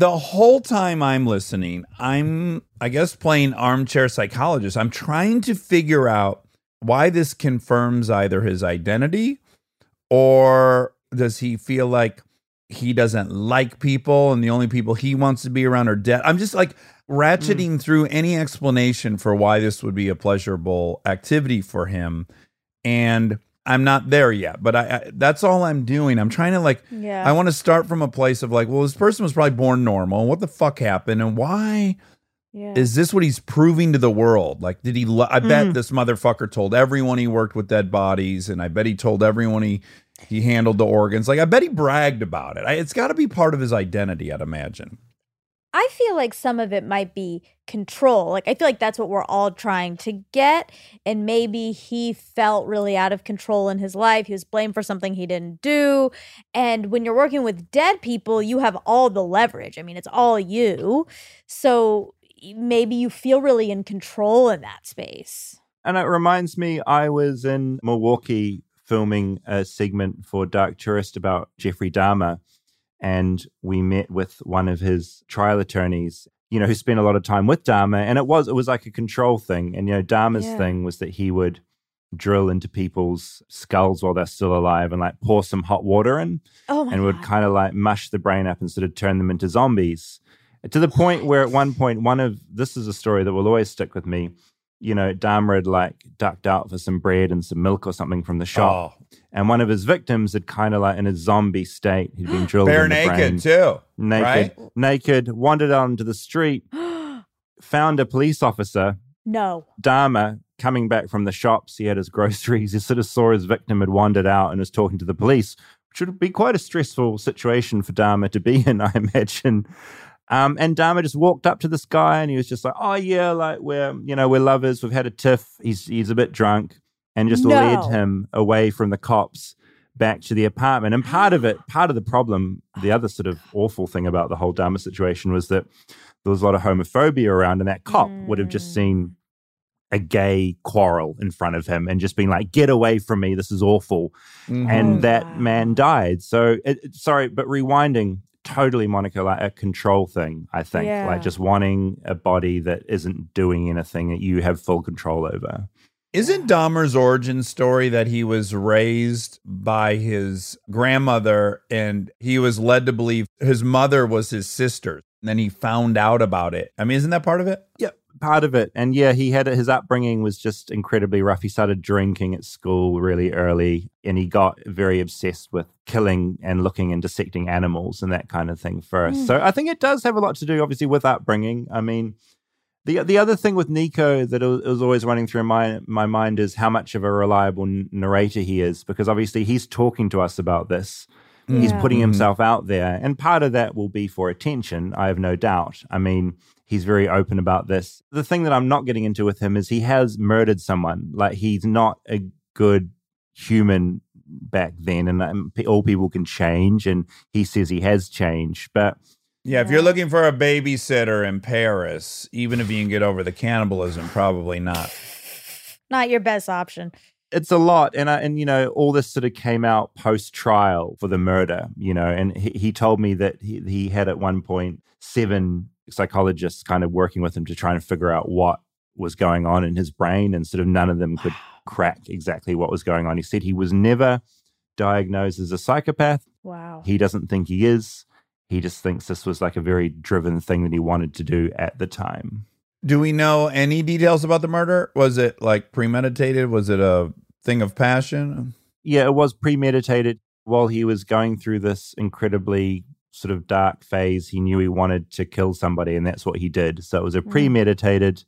the whole time I'm listening, I'm, I guess, playing armchair psychologist. I'm trying to figure out why this confirms either his identity or does he feel like he doesn't like people and the only people he wants to be around are dead. I'm just like ratcheting mm. through any explanation for why this would be a pleasurable activity for him. And I'm not there yet, but I, I that's all I'm doing. I'm trying to like Yeah. I want to start from a place of like, well, this person was probably born normal. What the fuck happened and why Yeah. is this what he's proving to the world? Like, did he? Lo- I bet Mm. this motherfucker told everyone he worked with dead bodies, and I bet he told everyone he he handled the organs. Like, I bet he bragged about it. I, it's got to be part of his identity, I'd imagine. I feel like some of it might be control. Like I feel like that's what we're all trying to get and maybe he felt really out of control in his life. He was blamed for something he didn't do. And when you're working with dead people, you have all the leverage. I mean, it's all you. So maybe you feel really in control in that space. And it reminds me, I was in Milwaukee filming a segment for Dark Tourist about Jeffrey Dahmer, and we met with one of his trial attorneys, you know, who spent a lot of time with Dahmer, and it was it was like a control thing. And you know, Dahmer's Yeah. thing was that he would drill into people's skulls while they're still alive and like pour some hot water in Oh and would kind of like mush the brain up and sort of turn them into zombies to the point where at one point one of this is a story that will always stick with me you know Dahmer had like ducked out for some bread and some milk or something from the shop Oh. and one of his victims had kind of like in a zombie state he'd been drilled Bare in the naked brain, too, naked right? naked wandered out onto the street <gasps> found a police officer No. Dahmer coming back from the shops, he had his groceries. <laughs> He sort of saw his victim had wandered out and was talking to the police, which would be quite a stressful situation for Dahmer to be in, <laughs> I imagine. Um, and Dahmer just walked up to this guy and he was just like, "Oh yeah, like we're you know we're lovers. We've had a tiff. He's he's a bit drunk." And just No. led him away from the cops. back to the apartment. And part of it, <gasps> part of the problem, the other sort of awful thing about the whole Dahmer situation was that there was a lot of homophobia around, and that cop would have just seen a gay quarrel in front of him and just been like, "Get away from me! This is awful." Mhm. And that man died. So, it, it- sorry, but rewinding, totally, Monica, like a control thing. I think, Yeah. like just wanting a body that isn't doing anything that you have full control over. Isn't Dahmer's origin story that he was raised by his grandmother and he was led to believe his mother was his sister? And then he found out about it. I mean, isn't that part of it? Yeah, part of it. And yeah, he had his upbringing was just incredibly rough. He started drinking at school really early and he got very obsessed with killing and looking and dissecting animals and that kind of thing first. Mm. So I think it does have a lot to do, obviously, with upbringing. I mean, the the other thing with Nico that was, was always running through my my mind is how much of a reliable narrator he is, because obviously he's talking to us about this. He's putting Mhm. himself out there, and part of that will be for attention. I have no doubt. I mean, he's very open about this. The thing that I'm not getting into with him is he has murdered someone. Like he's not a good human back then, and um, all people can change. And he says he has changed, but Yeah, if you're looking for a babysitter in Paris, even if you can get over the cannibalism, probably not. Not your best option. it's a lot and I, and you know all this sort of came out post trial for the murder you know and he, he told me that he, he had at one point seven psychologists kind of working with him to try and figure out what was going on in his brain and sort of none of them could crack exactly what was going on he said he was never diagnosed as a psychopath Wow. he doesn't think he is he just thinks this was like a very driven thing that he wanted to do at the time Do we know any details about the murder? Was it like premeditated? Was it a thing of passion? yeah, it was premeditated while he was going through this incredibly sort of dark phase. He knew he wanted to kill somebody, and that's what he did. So it was a Mm. premeditated.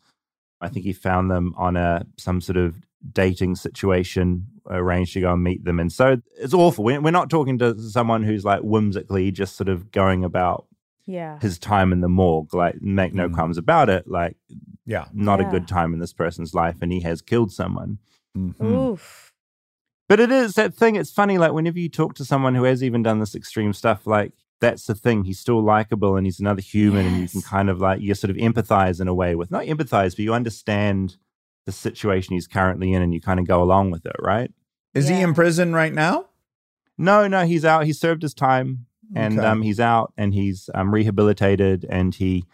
I think he found them on a some sort of dating situation, arranged to go and meet them, and so it's awful. We're, we're not talking to someone who's like whimsically just sort of going about Yeah. his time in the morgue. Like, make no Mm. qualms about it. Like, Yeah. not a good time in this person's life, and he has killed someone. Mhm. Oof. But it is that thing. It's funny, like whenever you talk to someone who has even done this extreme stuff, like that's the thing. He's still likable and he's another human, and you can kind of like you sort of empathize in a way with not empathize, but you understand the situation he's currently in, and you kind of go along with it, right? Is he in prison right now? No, no, he's out. He served his time, and Okay. um, he's out, and he's um, rehabilitated, and he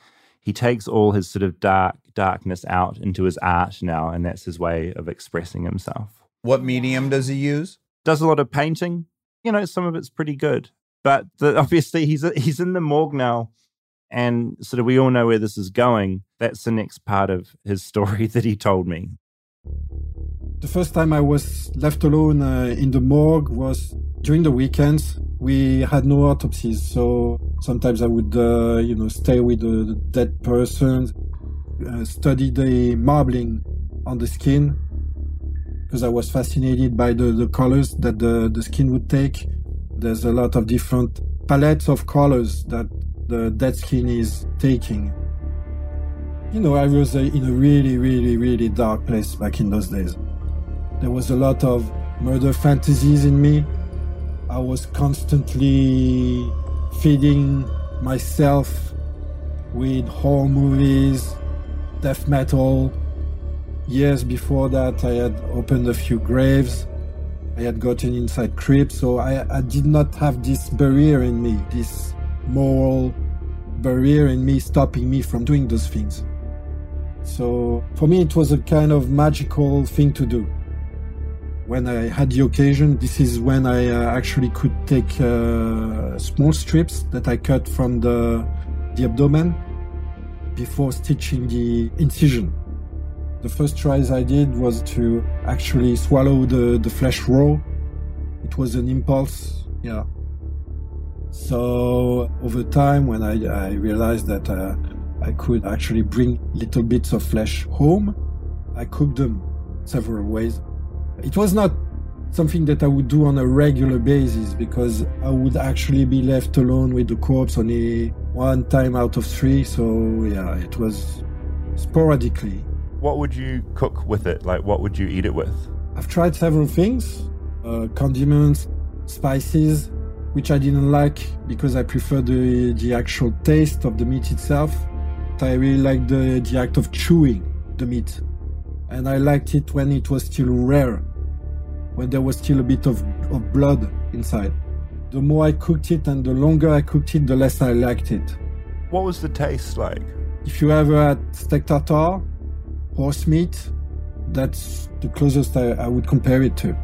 he takes all his sort of dark darkness out into his art now, and that's his way of expressing himself. What medium does he use? does a lot of painting. You know, some of it's pretty good, but the, obviously he's he's in the morgue now, and sort of we all know where this is going. That's the next part of his story <laughs> that he told me. The first time I was left alone uh, in the morgue was during the weekends. We had no autopsies, so sometimes I would, uh, you know, stay with the, the dead person, uh, study the marbling on the skin, because I was fascinated by the, the colors that the, the skin would take. There's a lot of different palettes of colors that the dead skin is taking. You know, I was uh, in a really, really, really dark place back in those days. There was a lot of murder fantasies in me. I was constantly feeding myself with horror movies, death metal. Years before that, I had opened a few graves. I had gotten inside crypts, so I, I did not have this barrier in me, this moral barrier in me stopping me from doing those things. So for me, it was a kind of magical thing to do. When I had the occasion, this is when I uh, actually could take uh, small strips that I cut from the, the abdomen before stitching the incision. The first tries I did was to actually swallow the, the flesh raw. It was an impulse, yeah. So over time, when I, I realized that uh, I could actually bring little bits of flesh home, I cooked them several ways. It was not something that I would do on a regular basis because I would actually be left alone with the corpse only one time out of three. So yeah, it was sporadically. What would you cook with it? Like, what would you eat it with? I've tried several things, uh, condiments, spices, which I didn't like because I prefer the, the actual taste of the meat itself. I really like the, the act of chewing the meat. And I liked it when it was still rare, when there was still a bit of, of blood inside. The more I cooked it and the longer I cooked it, the less I liked it. What was the taste like? If you ever had steak tartare, horse meat, that's the closest I, I would compare it to.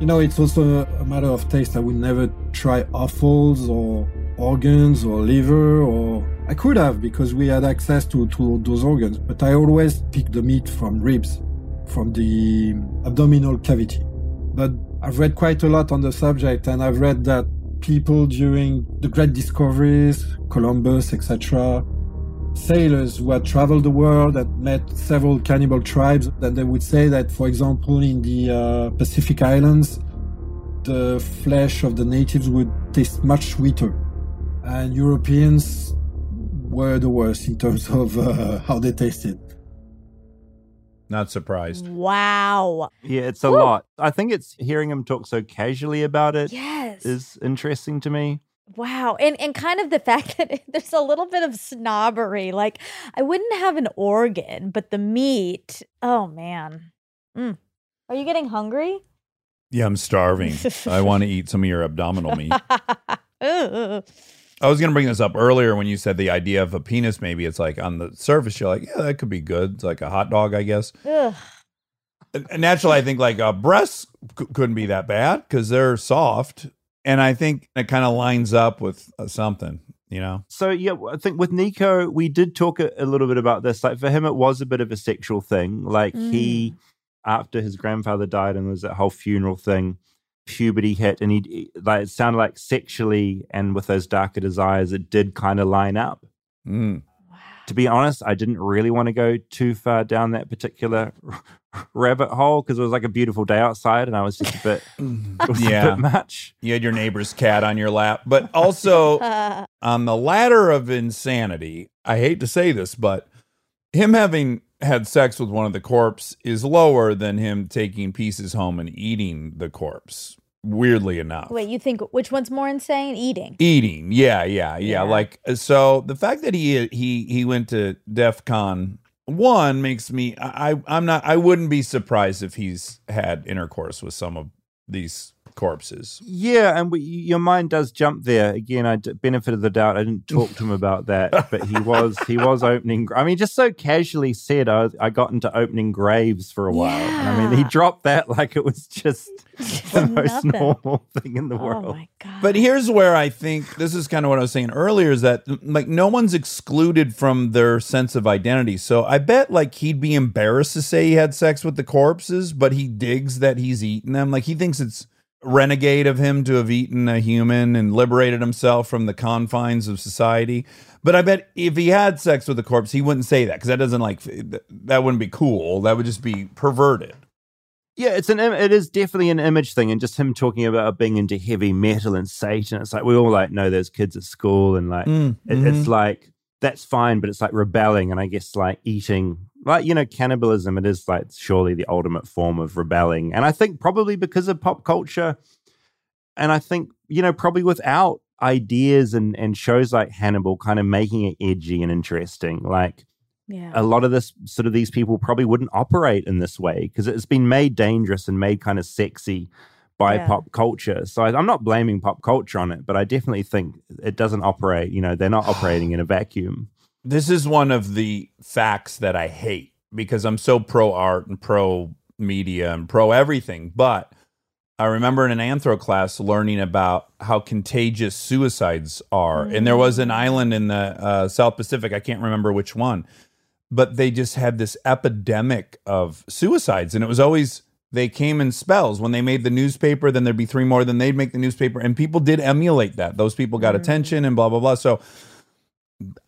You know, it's also a matter of taste. I would never try offals or organs or liver or I could have because we had access to, to those organs, but I always pick the meat from ribs, from the abdominal cavity. But I've read quite a lot on the subject and I've read that people during the great discoveries, Columbus, etc., sailors who had traveled the world and met several cannibal tribes, then they would say that, for example, in the uh, Pacific Islands, the flesh of the natives would taste much sweeter. And Europeans were the worst in terms <laughs> of uh, how they tasted. Not surprised. Wow. Yeah, it's a Woo. lot. I think it's hearing him talk so casually about it is Yes. is interesting to me. Wow. And and kind of the <laughs> fact that there's a little bit of snobbery. Like I wouldn't have an organ, but the meat. Oh man. Mm. Are you getting hungry? Yeah, I'm starving. I want to <laughs> eat some of your abdominal meat. <laughs> I was going to bring this up earlier when you said the idea of a penis. Maybe it's like on the surface, you're like, yeah, that could be good. It's like a hot dog, I guess. Ugh. And naturally, I think like uh, breasts c- couldn't be that bad because they're soft, and I think it kind of lines up with uh, something, you know. So yeah, I think with Nico, we did talk a, a little bit about this. Like for him, it was a bit of a sexual thing. Like he, after his grandfather died, and there was that whole funeral thing, puberty hit, and he he- like it sounded like sexually and with those darker desires, it did kind of line up. Mm. To be honest, I didn't really want to go too far down that particular rabbit hole because it was like a beautiful day outside, and I was just a bit, it <laughs> mm-hmm. <laughs> was a Yeah. bit much. You had your neighbor's cat on your lap, but also <laughs> on the ladder of insanity, I hate to say this, but him having had sex with one of the corpse is lower than him taking pieces home and eating the corpse. Weirdly enough. wait, you think which one's more insane? Eating. Eating, yeah, yeah, yeah, Yeah. Like so, the fact that he he he went to DEF CON one makes me I I'm not I wouldn't be surprised if he's had intercourse with some of these corpses. Yeah, and we, your mind does jump there again. I d- benefit of the doubt. I didn't talk to him about that, <laughs> but he was he was opening. I mean, just so casually said, I, I got into opening graves for a while. And I mean, he dropped that <laughs> like it was just the most nothing. normal thing in the Oh world. my god. But here's where I think this is kind of what I was saying earlier is that like no one's excluded from their sense of identity. So I bet like he'd be embarrassed to say he had sex with the corpses, but he digs that he's eaten them. Like he thinks it's renegade of him to have eaten a human and liberated himself from the confines of society. But I bet if he had sex with a corpse, he wouldn't say that because that doesn't like that wouldn't be cool. That would just be perverted. Yeah, it's an it is definitely an image thing, and just him talking about being into heavy metal and Satan. It's like we all like know those kids at school, and like Mm, it, it's like that's fine, but it's like rebelling, and I guess like eating, like you know, cannibalism. It is like surely the ultimate form of rebelling, and I think probably because of pop culture, and I think you know probably without ideas and and shows like Hannibal kind of making it edgy and interesting, like yeah. a lot of this sort of these people probably wouldn't operate in this way because it's been made dangerous and made kind of sexy by Yeah. pop culture. So I, I'm not blaming pop culture on it, but I definitely think it doesn't operate. You know, they're not operating in a vacuum. This is one of the facts that I hate because I'm so pro art and pro media and pro everything. But I remember in an anthro class learning about how contagious suicides are. And there was an island in the uh, South Pacific, I can't remember which one, but they just had this epidemic of suicides. And it was always, they came in spells. When they made the newspaper, then there'd be three more, then they'd make the newspaper. And people did emulate that. Those people got attention and blah, blah, blah. So,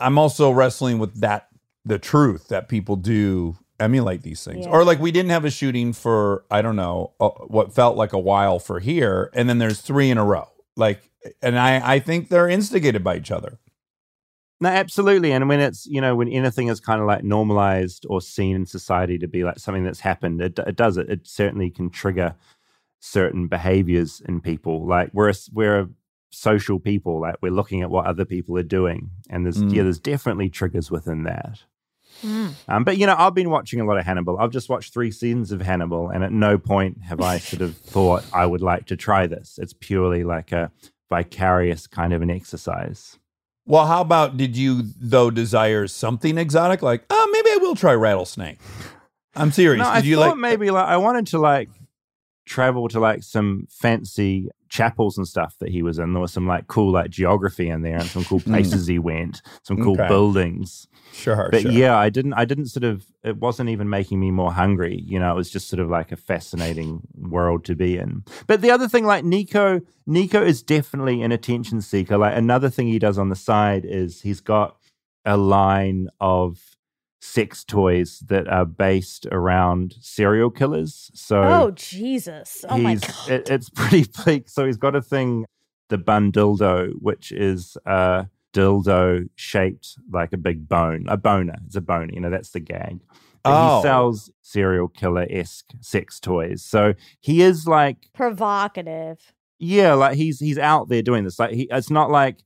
I'm also wrestling with that the truth that people do emulate these things. Yeah. Or like we didn't have a shooting for I don't know uh, what felt like a while for here and then there's 3 in a row. Like and I I think they're instigated by each other. No, absolutely. And when it's, you know, when anything is kind of like normalized or seen in society to be like something that's happened, it, it does it. It certainly can trigger certain behaviors in people. Like we're a, we're a social people. Like we're looking at what other people are doing, and there's Mm. yeah, there's definitely triggers within that. Mm. Um, but you know, I've been watching a lot of Hannibal. I've just watched three seasons of Hannibal, and at no point have I sort of <laughs> thought I would like to try this. It's purely like a vicarious kind of an exercise. Well, how about did you though desire something exotic? Like, oh, maybe I will try rattlesnake. I'm serious. No, did I you thought like? maybe like I wanted to like travel to like some fancy chapels and stuff that he was in. There was some like cool like geography in there and some cool places he went, some cool Hmm. Okay. buildings. Sure, But sure. yeah, I didn't I didn't sort of it wasn't even making me more hungry. You know, it was just sort of like a fascinating world to be in. But the other thing, like Nico, Nico is definitely an attention seeker. Like another thing he does on the side is he's got a line of sex toys that are based around serial killers. So Oh Jesus! Oh my he's god! it, it's <laughs> pretty bleak. So he's got a thing, the bun dildo, which is a dildo shaped like a big bone, a boner. It's a boner. You know, that's the gag. But Oh. He sells serial killer esque sex toys. So he is like, Provocative. yeah, like he's he's out there doing this. Like he, it's not like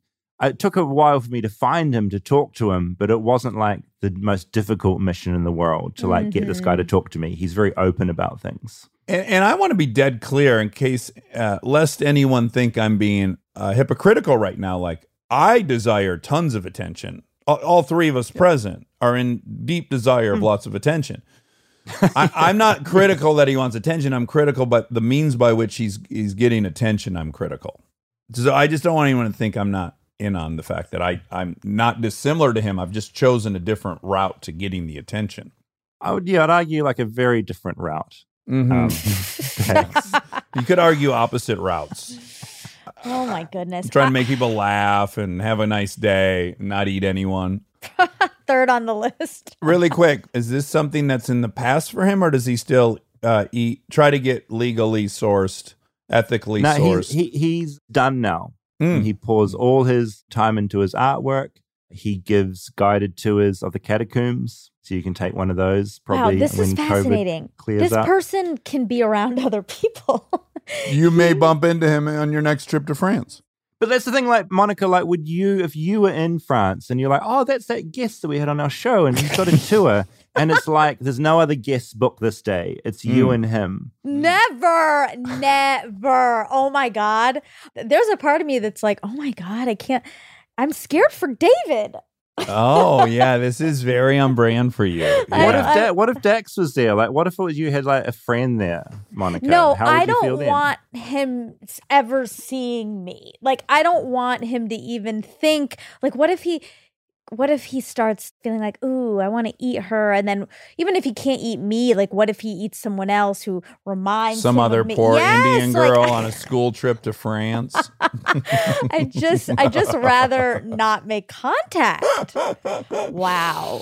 it took a while for me to find him to talk to him, but it wasn't like the most difficult mission in the world to like get this guy to talk to me. He's very open about things. And, and I want to be dead clear in case, uh, lest anyone think I'm being uh, hypocritical right now. Like, I desire tons of attention. All, all three of us present are in deep desire of lots of attention. <laughs> I, I'm not critical that he wants attention. I'm critical, but the means by which he's he's getting attention, I'm critical. So I just don't want anyone to think I'm not in on the fact that I I'm not dissimilar to him. I've just chosen a different route to getting the attention. I would, yeah, I'd argue like a very different route. Mhm. Um. <laughs> You could argue opposite routes. Oh my goodness! trying to make people laugh and have a nice day, not eat anyone. <laughs> Third on the list. Really <laughs> quick, is this something that's in the past for him, or does he still uh, eat? Try to get legally sourced, ethically no, sourced. he's, he, he's done now. Mm. He pours all his time into his artwork. He gives guided tours of the catacombs, so you can take one of those. Probably wow, this when is fascinating. clears This up. person can be around <laughs> other people. you may <laughs> bump into him on your next trip to France. But that's the thing, like Monica, like would you, if you were in France and you're like, oh, that's that guest that we had on our show, and he's got a tour, and it's like there's no other guests booked this day. It's you Mm. and him. Never, never. Oh my God. There's a part of me that's like, oh my God, I can't. I'm scared for David. Oh <laughs> yeah, this is very on brand for you. What if da- what if Dax was there? Like, what if it was you had like a friend there, Monica? No, How would I you feel don't then? want him ever seeing me. Like, I don't want him to even think, like, what if he. What if he starts feeling like, ooh, I want to eat her, and then even if he can't eat me, like, what if he eats someone else who reminds some him other of me? Some other poor Yes, Indian like, girl on a school trip to France? <laughs> I just, I just <laughs> rather not make contact. Wow.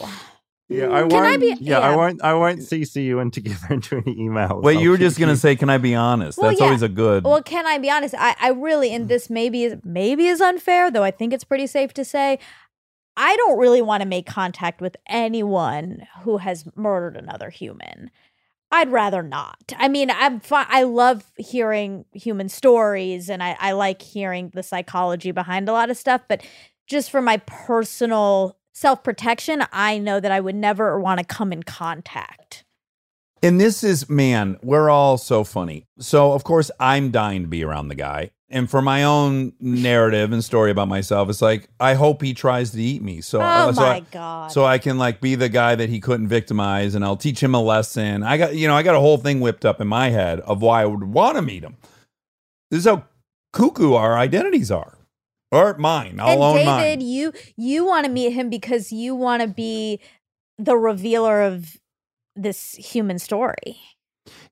Yeah, I Can I won't. be- yeah, I yeah. won't. I won't CC you in together into <laughs> any emails. Wait, you were just gonna say, "Can I be honest?" Well, That's yeah. always a good. Well, can I be honest? I, I really, and this maybe is maybe is unfair, though I think it's pretty safe to say. I don't really want to make contact with anyone who has murdered another human. I'd rather not. I mean, I'm fi- I love hearing human stories, and I, I like hearing the psychology behind a lot of stuff. But just for my personal self protection, I know that I would never want to come in contact. And this is, man, we're all so funny. So, of course, I'm dying to be around the guy. And for my own narrative and story about myself, it's like, I hope he tries to eat me. So, Oh uh, so my I, God. So I can like be the guy that he couldn't victimize and I'll teach him a lesson. I got, you know, I got a whole thing whipped up in my head of why I would want to meet him. This is how cuckoo our identities are. Or mine. I'll and own David, mine. you you want to meet him because you want to be the revealer of this human story.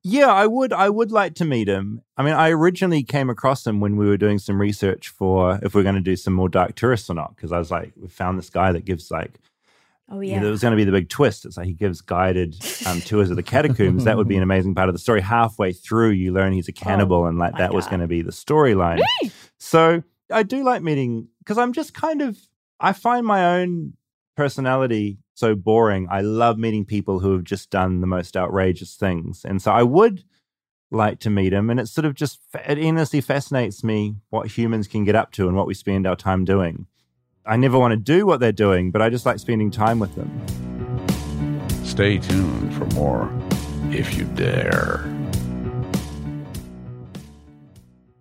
Yeah, I would. I would like to meet him. I mean, I originally came across him when we were doing some research for if we're going to do some more dark tourists or not. Because I was like, we found this guy that gives like, Oh you yeah. know, there was going to be the big twist. It's like he gives guided um, <laughs> tours of the catacombs. that would be an amazing part of the story. Halfway through, you learn he's a cannibal, and like that was going to be the storyline. so I do like meeting because I'm just kind of I find my own personality so boring. I love meeting people who have just done the most outrageous things, and so I would like to meet him. And it sort of just, it endlessly fascinates me what humans can get up to and what we spend our time doing. I never want to do what they're doing, but I just like spending time with them. Stay tuned for more if you dare.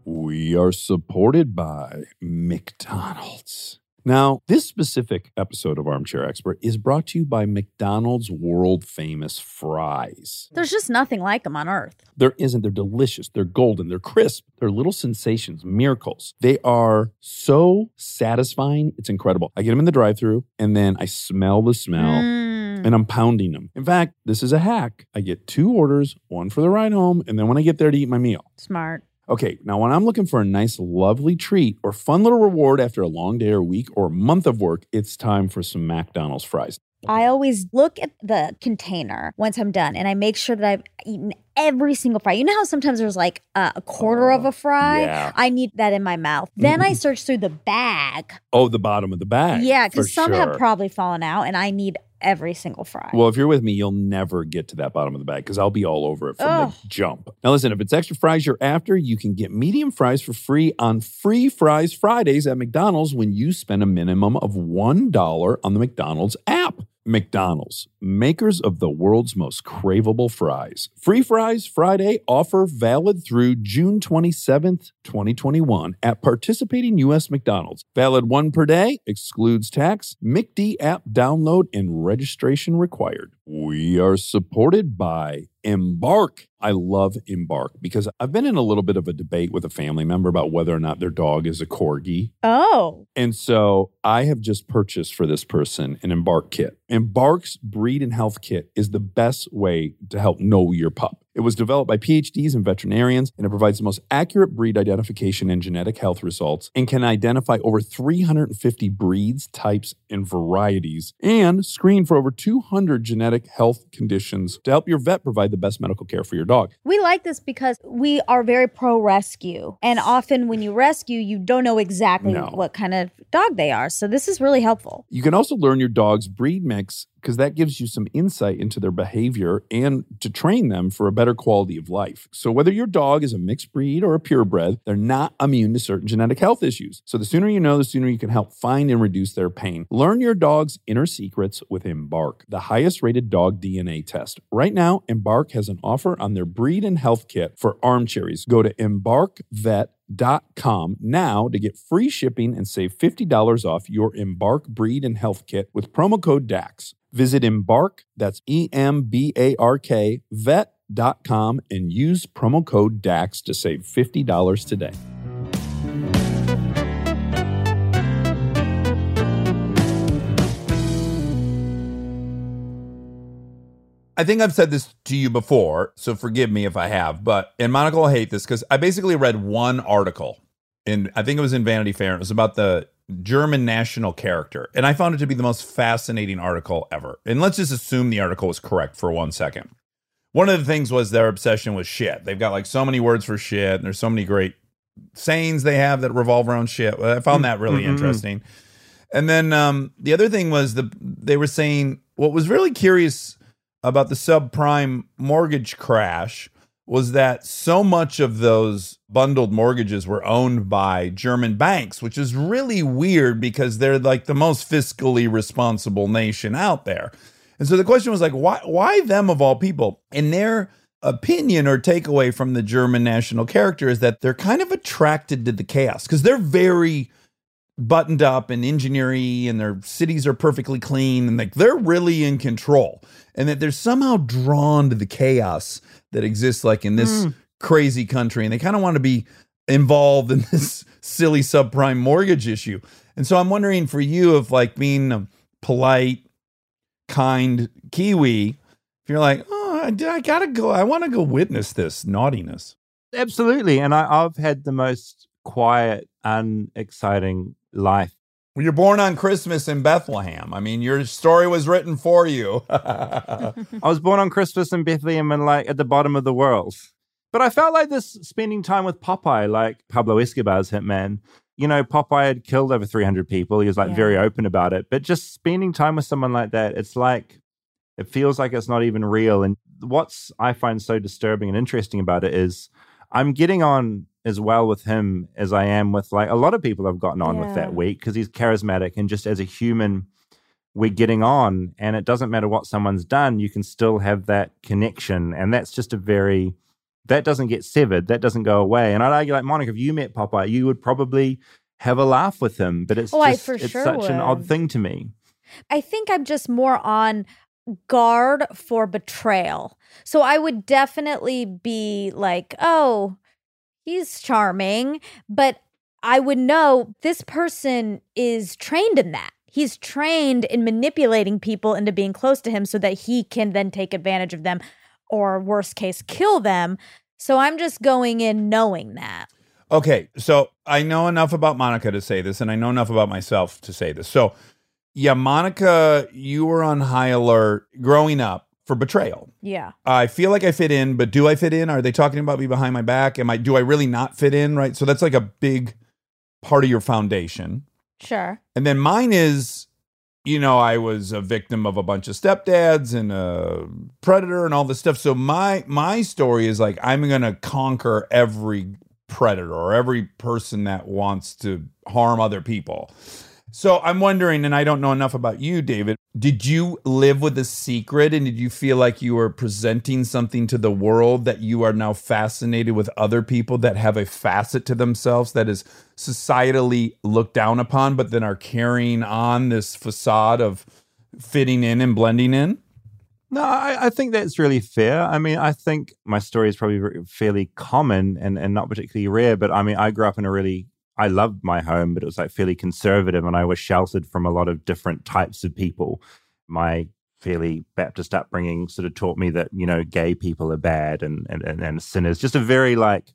We are supported by McDonald's. Now, this specific episode of Armchair Expert is brought to you by McDonald's world famous fries. There's just nothing like them on earth. There isn't. They're delicious. They're golden. They're crisp. They're little sensations, miracles. They are so satisfying. It's incredible. I get them in the drive through and then I smell the smell Mm. and I'm pounding them. In fact, this is a hack. I get two orders, one for the ride home, and then when I get there to eat my meal. Smart. Okay, now when I'm looking for a nice, lovely treat or fun little reward after a long day or week or month of work, it's time for some McDonald's fries. I always look at the container once I'm done and I make sure that I've eaten every single fry. You know how sometimes there's like a, a quarter of a oh, fry? yeah. I need that in my mouth. Then I mm-hmm. search through the bag. Oh, the bottom of the bag. yeah, because some have probably fallen out and I need every single fry. Well, if you're with me, you'll never get to that bottom of the bag because I'll be all over it from Ugh. the jump. Now, listen, if it's extra fries you're after, you can get medium fries for free on Free Fries Fridays at McDonald's when you spend a minimum of $1 on the McDonald's app. McDonald's, makers of the world's most craveable fries. Free Fries Friday offer valid through June 27th, 2021 at participating U.S. McDonald's. Valid one per day, excludes tax, McD app download and registration required. We are supported by Embark. I love Embark because I've been in a little bit of a debate with a family member about whether or not their dog is a corgi. oh, And so I have just purchased for this person an Embark kit. Embark's breed and health kit is the best way to help know your pup. It was developed by PhDs and veterinarians, and it provides the most accurate breed identification and genetic health results and can identify over 350 breeds, types, and varieties, and screen for over 200 genetic health conditions to help your vet provide the best medical care for your dog. we like this because we are very pro rescue. And often when you rescue, you don't know exactly No. what kind of dog they are. So this is really helpful. You can also learn your dog's breed mix because that gives you some insight into their behavior and to train them for a better quality of life. So, whether your dog is a mixed breed or a purebred, they're not immune to certain genetic health issues. So, the sooner you know, the sooner you can help find and reduce their pain. Learn your dog's inner secrets with Embark, the highest rated dog DNA test. Right now, Embark has an offer on their breed and health kit for armcherries. Go to embarkvet.com now to get free shipping and save $50 off your Embark breed and health kit with promo code DAX. Visit Embark, that's E M B A R K, vet.com and use promo code DAX to save $50 today. I think I've said this to you before, so forgive me if I have, but and Monica will hate this because I basically read one article and I think it was in Vanity Fair. and It was about the German national character. And I found it to be the most fascinating article ever. And let's just assume the article was correct for one second. One of the things was their obsession with shit. They've got like so many words for shit, and there's so many great sayings they have that revolve around shit. I found mm, that really Mm-mm. interesting. And then um, the other thing was the they were saying what was really curious about the subprime mortgage crash was that so much of those bundled mortgages were owned by German banks, which is really weird because they're like the most fiscally responsible nation out there. And so the question was like, why why them of all people? In their opinion or takeaway from the German national character is that they're kind of attracted to the chaos because they're very buttoned up and engineering and their cities are perfectly clean and like they're really in control and that they're somehow drawn to the chaos that exists like in this Mm. crazy country and they kind of want to be involved in <laughs> this silly subprime mortgage issue and so i'm wondering for you if like being a polite kind kiwi if you're like oh i, I gotta go i want to go witness this naughtiness Absolutely. And I, I've had the most quiet, unexciting life. Well, You're born on Christmas in Bethlehem. I mean, your story was written for you. <laughs> I was born on Christmas in Bethlehem and like at the bottom of the world. But I felt like this spending time with Popeye, like Pablo Escobar's hitman. You know, Popeye had killed over 300 people. He was like Yeah. very open about it. But just spending time with someone like that, it's like It feels like it's not even real. And what's I find so disturbing and interesting about it is I'm getting on as well with him as I am with like a lot of people I've gotten on with that week because he's charismatic and just as a human, we're getting on. And it doesn't matter what someone's done, you can still have that connection. And that's just a very, that doesn't get severed, that doesn't go away. And I'd argue, like, Monica, if you met Popeye, you would probably have a laugh with him, but it's Oh, just, for it's sure such an odd thing to me. I think I'm just more on guard for betrayal. So I would definitely be like, oh, he's charming, but I would know this person is trained in that. He's trained in manipulating people into being close to him so that he can then take advantage of them or, worst case, kill them. So I'm just going in knowing that. Okay, so I know enough about Monica to say this, and I know enough about myself to say this. So, yeah, Monica, you were on high alert growing up for betrayal. Yeah. I feel like I fit in, but do I fit in? Are they talking about me behind my back? Am I? Do I really not fit in? Right. So that's like a big part of your foundation. Sure. And then mine is, you know, I was a victim of a bunch of stepdads and a predator and all this stuff. So my my story is like I'm gonna conquer every predator or every person that wants to harm other people. So I'm wondering, and I don't know enough about you, David. Did you live with a secret and did you feel like you were presenting something to the world that you are now fascinated with other people that have a facet to themselves that is societally looked down upon, but then are carrying on this facade of fitting in and blending in? No, I, I think that's really fair. I mean, I think my story is probably fairly common and, and not particularly rare, but I mean, I grew up in a really, I loved my home, but it was like fairly conservative and I was sheltered from a lot of different types of people. My fairly Baptist upbringing sort of taught me that, you know, gay people are bad and, and, and, and sinners, just a very like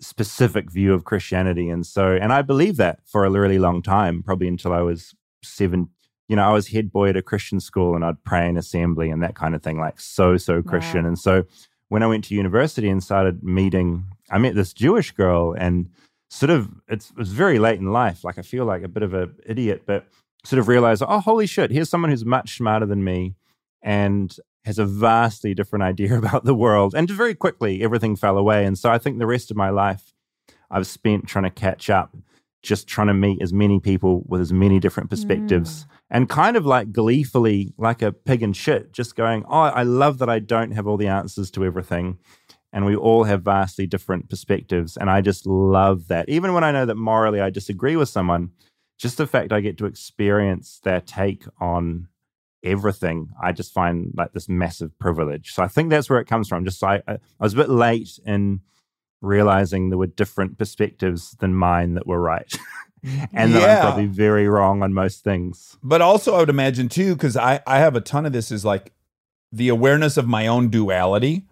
specific view of Christianity. And so, and I believed that for a really long time, probably until I was seven. You know, I was head boy at a Christian school and I'd pray in assembly and that kind of thing, like so, so Christian. And so when I went to university and started meeting, I met this Jewish girl and sort of, it's, it was very late in life. Like I feel like a bit of an idiot, but sort of realize, oh, holy shit, here's someone who's much smarter than me and has a vastly different idea <laughs> about the world. And very quickly, everything fell away. And so I think the rest of my life I've spent trying to catch up, just trying to meet as many people with as many different perspectives. Mm. And kind of like gleefully, like a pig in shit, just going, Oh, I love that I don't have all the answers to everything. And we all have vastly different perspectives. And I just love that. Even when I know that morally I disagree with someone, just the fact I get to experience their take on everything, I just find like this massive privilege. So I think that's where it comes from. Just I, I was a bit late in realizing there were different perspectives than mine that were right. <laughs> and that I'm probably very wrong on most things. But also, I would imagine too, because I, I have a ton of this, is like the awareness of my own duality.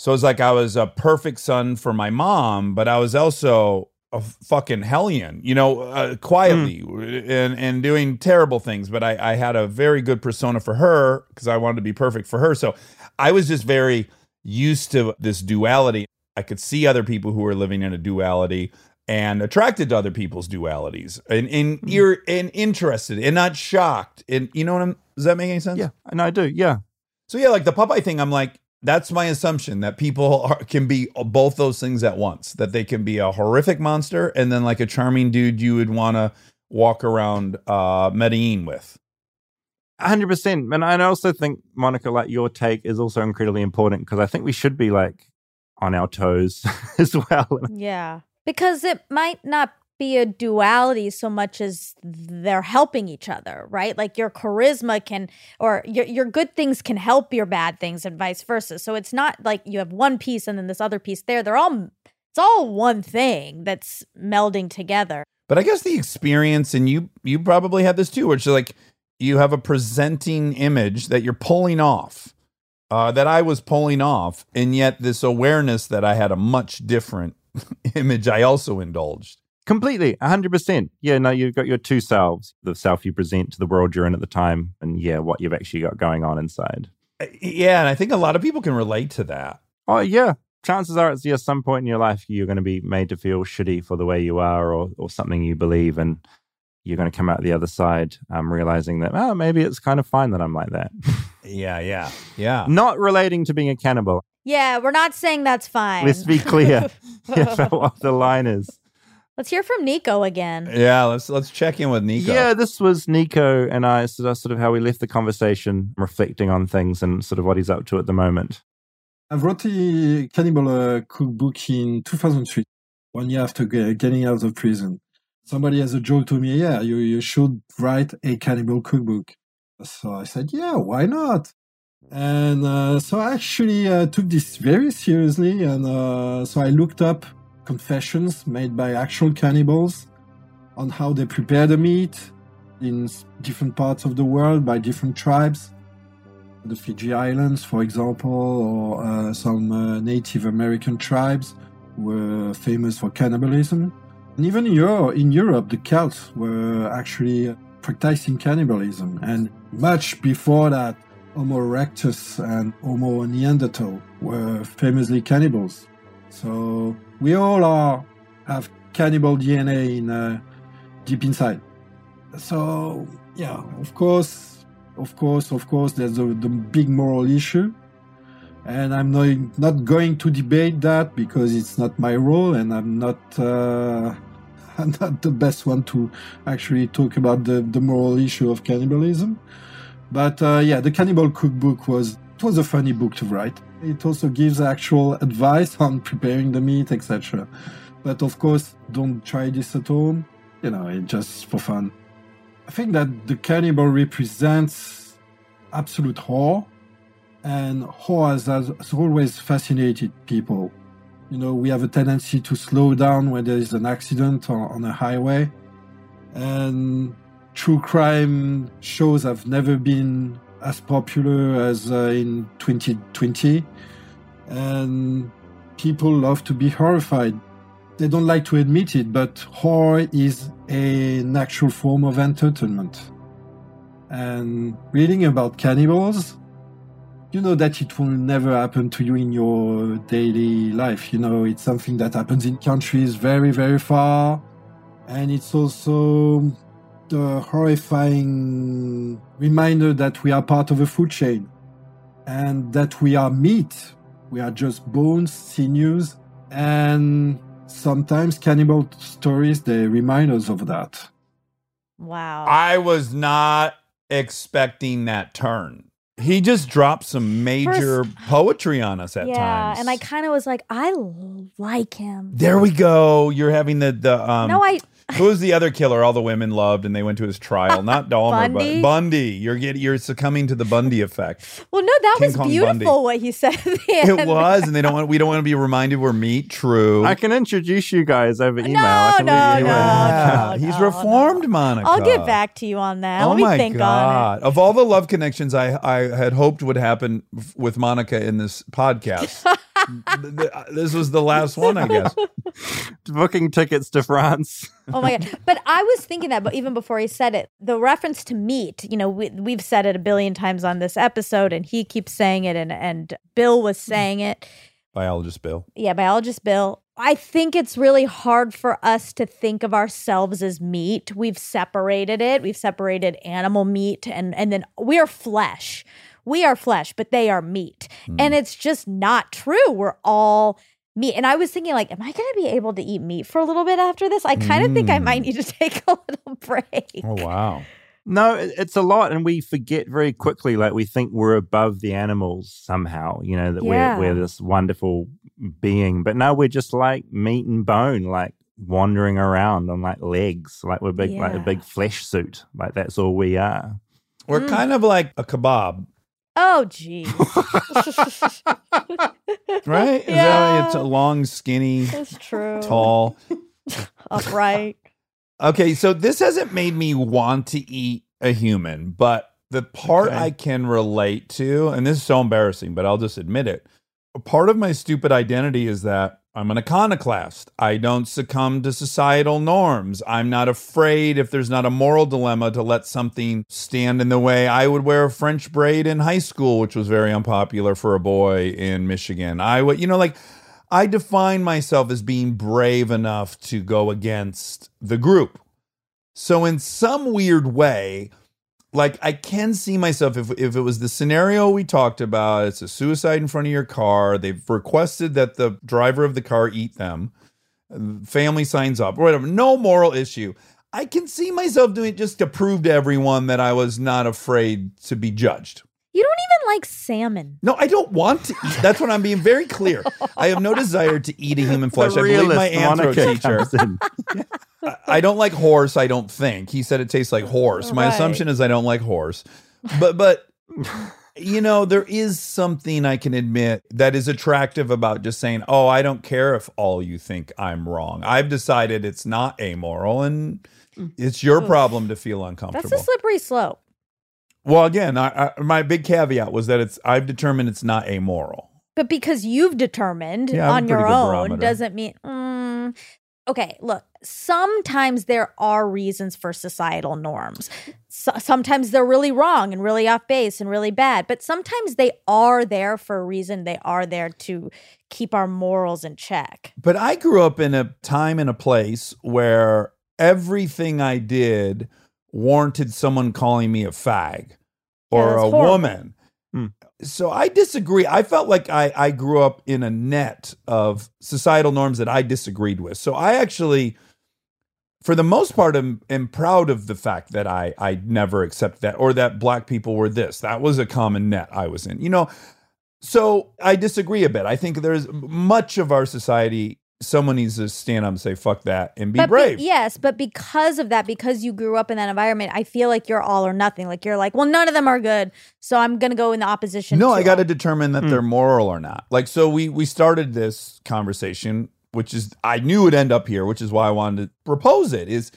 So it's like I was a perfect son for my mom, but I was also a fucking hellion, you know, uh, quietly and, and doing terrible things. But I, I had a very good persona for her because I wanted to be perfect for her. So I was just very used to this duality. I could see other people who were living in a duality and attracted to other people's dualities and, and you're and interested and not shocked. And you know what I'm does that make any sense? Yeah, and I do. Yeah. So yeah, like the Popeye thing, I'm like, that's my assumption that people are, can be both those things at once. That they can be a horrific monster and then like a charming dude you would want to walk around uh Medellin with. hundred percent. And I also think Monica, like your take is also incredibly important because I think we should be like on our toes <laughs> as well. Yeah. Because it might not be a duality so much as they're helping each other, right? Like your charisma can or your your good things can help your bad things and vice versa. So it's not like you have one piece and then this other piece there. They're all it's all one thing that's melding together. But I guess the experience, and you you probably had this too, which is like you have a presenting image that you're pulling off, uh, that I was pulling off, and yet this awareness that I had a much different <laughs> image I also indulged. Completely, hundred percent. Yeah, no, you've got your two selves: the self you present to the world you're in at the time, and yeah, what you've actually got going on inside. Yeah, and I think a lot of people can relate to that. Oh yeah, chances are it's yeah, some point in your life you're going to be made to feel shitty for the way you are or or something you believe, and you're going to come out the other side um, realizing that, oh, maybe it's kind of fine that I'm like that. <laughs> Yeah, yeah, yeah. Not relating to being a cannibal. Yeah, we're not saying that's fine. Let's be clear <laughs> <laughs> about what the line is. Let's hear from Nico again. Yeah, let's let's check in with Nico. Yeah, this was Nico and I. So that's sort of how we left the conversation, reflecting on things and sort of what he's up to at the moment. I wrote the Cannibal uh, cookbook in 2003, one year after ge- getting out of prison. Somebody has a joke to me, yeah, you, you should write a cannibal cookbook. So I said, yeah, why not? And uh, so I actually uh, took this very seriously. And uh, so I looked up confessions made by actual cannibals on how they prepare the meat in different parts of the world by different tribes. The Fiji Islands, for example, or uh, some uh, Native American tribes were famous for cannibalism. And even in in Europe, the Celts were actually practicing cannibalism. And much before that, Homo erectus and Homo neanderthal were famously cannibals. So we all are have cannibal DNA in uh, deep inside. So yeah, of course, of course, of course, there's a, the big moral issue, and I'm not not going to debate that because it's not my role, and I'm not. Uh, <laughs> I'm not the best one to actually talk about the, the moral issue of cannibalism. But uh, yeah, the Cannibal Cookbook was it was a funny book to write. It also gives actual advice on preparing the meat, etc. But of course, don't try this at home. You know, it's just for fun. I think that the cannibal represents absolute horror, and horror has, has always fascinated people. You know, we have a tendency to slow down when there is an accident on, on a highway, and true crime shows have never been as popular as uh, in 2020 and people love to be horrified. They don't like to admit it but horror is a natural form of entertainment. And reading about cannibals you know that it will never happen to you in your daily life. You know it's something that happens in countries very very far and it's also the horrifying reminder that we are part of a food chain and that we are meat. We are just bones, sinews, and sometimes cannibal stories, they remind us of that. Wow. I was not expecting that turn. He just dropped some major poetry on us at yeah, times. Yeah, and I kind of was like, I like him. There we go. You're having the the um. no, I. Who was the other killer all the women loved and they went to his trial? Not <laughs> Dahmer, Bundy? but Bundy. You're getting you're succumbing to the Bundy effect. Well, no, that King was Kong beautiful Bundy. what he said at the end. It was, and they don't want we don't want to be reminded we're meat. True. I can introduce you guys over email. No, I can no, leave no. Yeah, no, he's no, reformed, Monica. I'll get back to you on that. Oh Let me my think on god! Of all the love connections I I had hoped would happen f- with Monica in this podcast, th- <laughs> th- Uh, this was the last one, I guess. <laughs> Booking tickets to France. Oh my god! But I was thinking that, but even before he said it, the reference to meat. You know, we, we've said it a billion times on this episode, and he keeps saying it, and and Bill was <laughs> saying it. Biologist Bill. yeah, biologist Bill. I think it's really hard for us to think of ourselves as meat. We've separated it. We've separated animal meat and and then we are flesh. We are flesh, but they are meat. And hmm. it's just not true. We're all meat. And I was thinking like, am I going to be able to eat meat for a little bit after this? I kind of think I might hmm. need to <laughs> take a little break. Oh wow! No, it's a lot, and we forget very quickly. Like we think we're above the animals somehow. You know that Yeah. we're we're this wonderful being, but no, we're just like meat and bone, like wandering around on like legs, like we're big, like a big flesh suit. Like that's all we are. We're mm. kind of like a kebab, Oh geez. <laughs> right? Is that Yeah. it's a long, skinny, That's true. tall. <laughs> Upright. Okay, so this hasn't made me want to eat a human, but the part Okay. I can relate to, and this is so embarrassing, but I'll just admit it. A part of my stupid identity is that I'm an iconoclast. I don't succumb to societal norms. I'm not afraid if there's not a moral dilemma to let something stand in the way. I would wear a French braid in high school, which was very unpopular for a boy in Michigan. I would, you know, like I define myself as being brave enough to go against the group. So in some weird way, like I can see myself if if it was the scenario we talked about, it's a suicide in front of your car. They've requested that the driver of the car eat them. Family signs up or whatever. No moral issue. I can see myself doing it just to prove to everyone that I was not afraid to be judged. You don't even like salmon. No, I don't want to eat. That's what I'm being very clear. I have no desire to eat a human <laughs> flesh. I believe my realist anthro teacher. <laughs> I- I don't like horse. I don't think he said it tastes like horse. My Right. assumption is I don't like horse, but but you know there is something I can admit that is attractive about just saying, "Oh, I don't care if all you think I'm wrong. I've decided it's not amoral, and it's your problem to feel uncomfortable." That's a slippery slope. well, again, I, I, my big caveat was that it's I've determined it's not amoral. But because you've determined Yeah, on your own barometer. doesn't mean. Mm, okay, look, sometimes there are reasons for societal norms. So, sometimes they're really wrong and really off base and really bad, but sometimes they are there for a reason. They are there to keep our morals in check. But I grew up in a time and a place where everything I did warranted someone calling me a fag or Yeah, a horrible. woman. Hmm. So I disagree. I felt like I, I grew up in a net of societal norms that I disagreed with. So I actually, for the most part, am, am proud of the fact that I, I never accepted that or that black people were this. That was a common net I was in. You know, so I disagree a bit. I think there's much of our society. Someone needs to stand up and say "fuck that" and be but be- brave. yes, but because of that, because you grew up in that environment, I feel like you're all or nothing. Like you're like, well, none of them are good, so I'm gonna go in the opposition. No, to I got to determine that hmm. they're moral or not. Like, so we we started this conversation, which is I knew it'd end up here, which is why I wanted to propose it. Is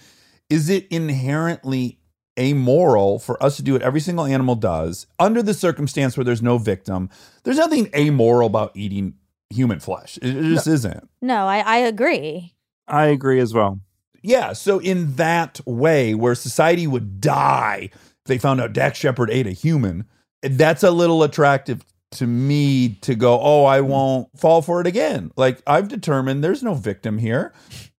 is it inherently amoral for us to do what every single animal does under the circumstance where there's no victim? There's nothing amoral about eating human flesh. It, it just isn't. No, I, I agree. I agree as well. Yeah. So in that way, where society would die if they found out Dax Shepard ate a human, that's a little attractive to me to go, oh, I won't fall for it again. Like I've determined there's no victim here.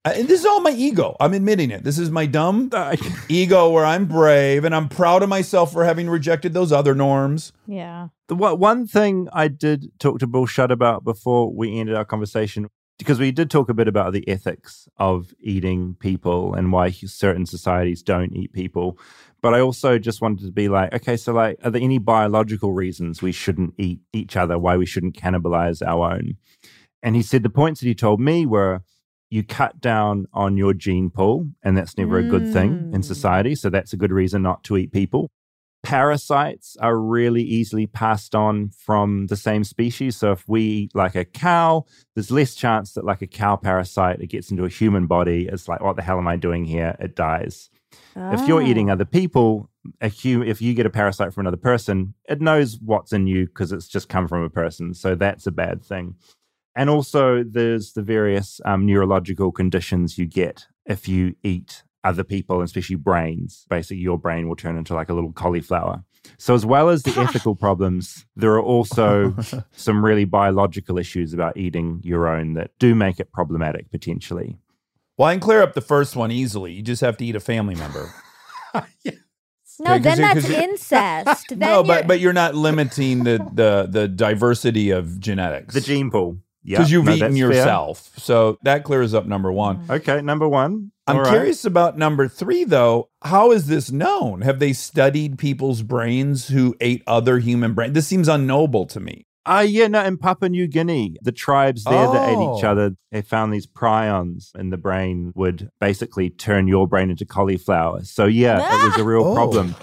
Uh, And this is all my ego. I'm admitting it. This is my dumb <laughs> ego where I'm brave and I'm proud of myself for having rejected those other norms. Yeah. The one one thing I did talk to Bill Schutt about before we ended our conversation, because we did talk a bit about the ethics of eating people and why certain societies don't eat people. But I also just wanted to be like, okay, so like, are there any biological reasons we shouldn't eat each other? Why we shouldn't cannibalize our own? And he said the points that he told me were you cut down on your gene pool, and that's never a good thing in Mm. society. So that's a good reason not to eat people parasites are really easily passed on from the same species. So if we eat like a cow, there's less chance that like a cow parasite it gets into a human body. It's like, what the hell am I doing here? It dies. If you're eating Ah. other people, if you get a parasite from another person, it knows what's in you because it's just come from a person. So that's a bad thing. And also, there's the various um, neurological conditions you get if you eat other people, especially brains. Basically, your brain will turn into like a little cauliflower. So, as well as the <laughs> ethical problems, there are also <laughs> some really biological issues about eating your own that do make it problematic potentially. Well, I can clear up the first one easily. You just have to eat a family member. <laughs> No, Okay, 'cause then you- that's 'cause you- incest. <laughs> Then no, you're- but but you're not limiting the the the diversity of genetics. The gene pool. Yeah, because you've no, eaten that's fair. yourself. So that clears up number one. Mm. Okay, number one. I'm All right. curious about number three, though. How is this known? Have they studied people's brains who ate other human brains? This seems unknowable to me. Uh, yeah, no, in Papua New Guinea, the tribes there that ate each Oh. other, they found these prions in the brain would basically turn your brain into cauliflower. So, yeah, it was a real Oh. problem.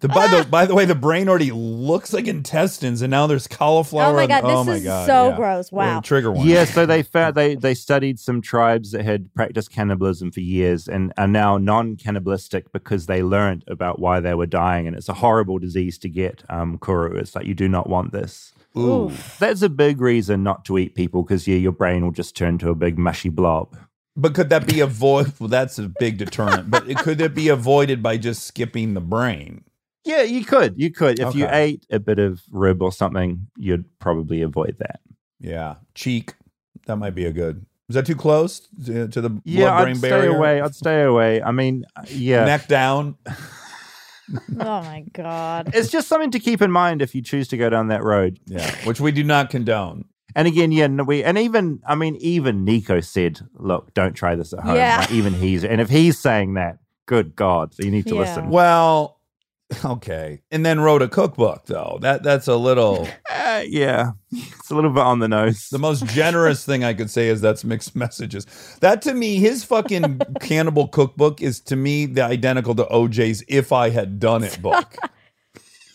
The, by the <laughs> by the way, the brain already looks like intestines, and now there's cauliflower. Oh my and- God, this oh my is God, so yeah. gross. Well, Wow. trigger one. Yeah, so they found they they studied some tribes that had practiced cannibalism for years and are now non-cannibalistic because they learned about why they were dying, and it's a horrible disease to get. Um, kuru, it's like you do not want this. Ooh. That's a big reason not to eat people because yeah, your brain will just turn to a big mushy blob. But could that be avoided? <laughs> Well, that's a big deterrent. but it, could it be avoided by just skipping the brain? Yeah, you could. You could. If you ate a bit of rib or something, you'd probably avoid that. Yeah, cheek. That might be a good Is that too close to, to the Yeah, blood-brain I'd stay away. I'd stay away. I mean, yeah. Neck down. <laughs> Oh my god. It's just something to keep in mind if you choose to go down that road. Yeah, which we do not condone. And again, yeah, we and even I mean, even Nico said, "Look, don't try this at home." Yeah. Like, even he's and if he's saying that, good God, you need to Yeah. listen. Well, okay. And then wrote a cookbook though. That that's a little <laughs> Uh, yeah, it's a little bit on the nose. the most generous thing I could say is that's mixed messages. That to me, his fucking <laughs> cannibal cookbook is to me the identical to OJ's if I had done it book.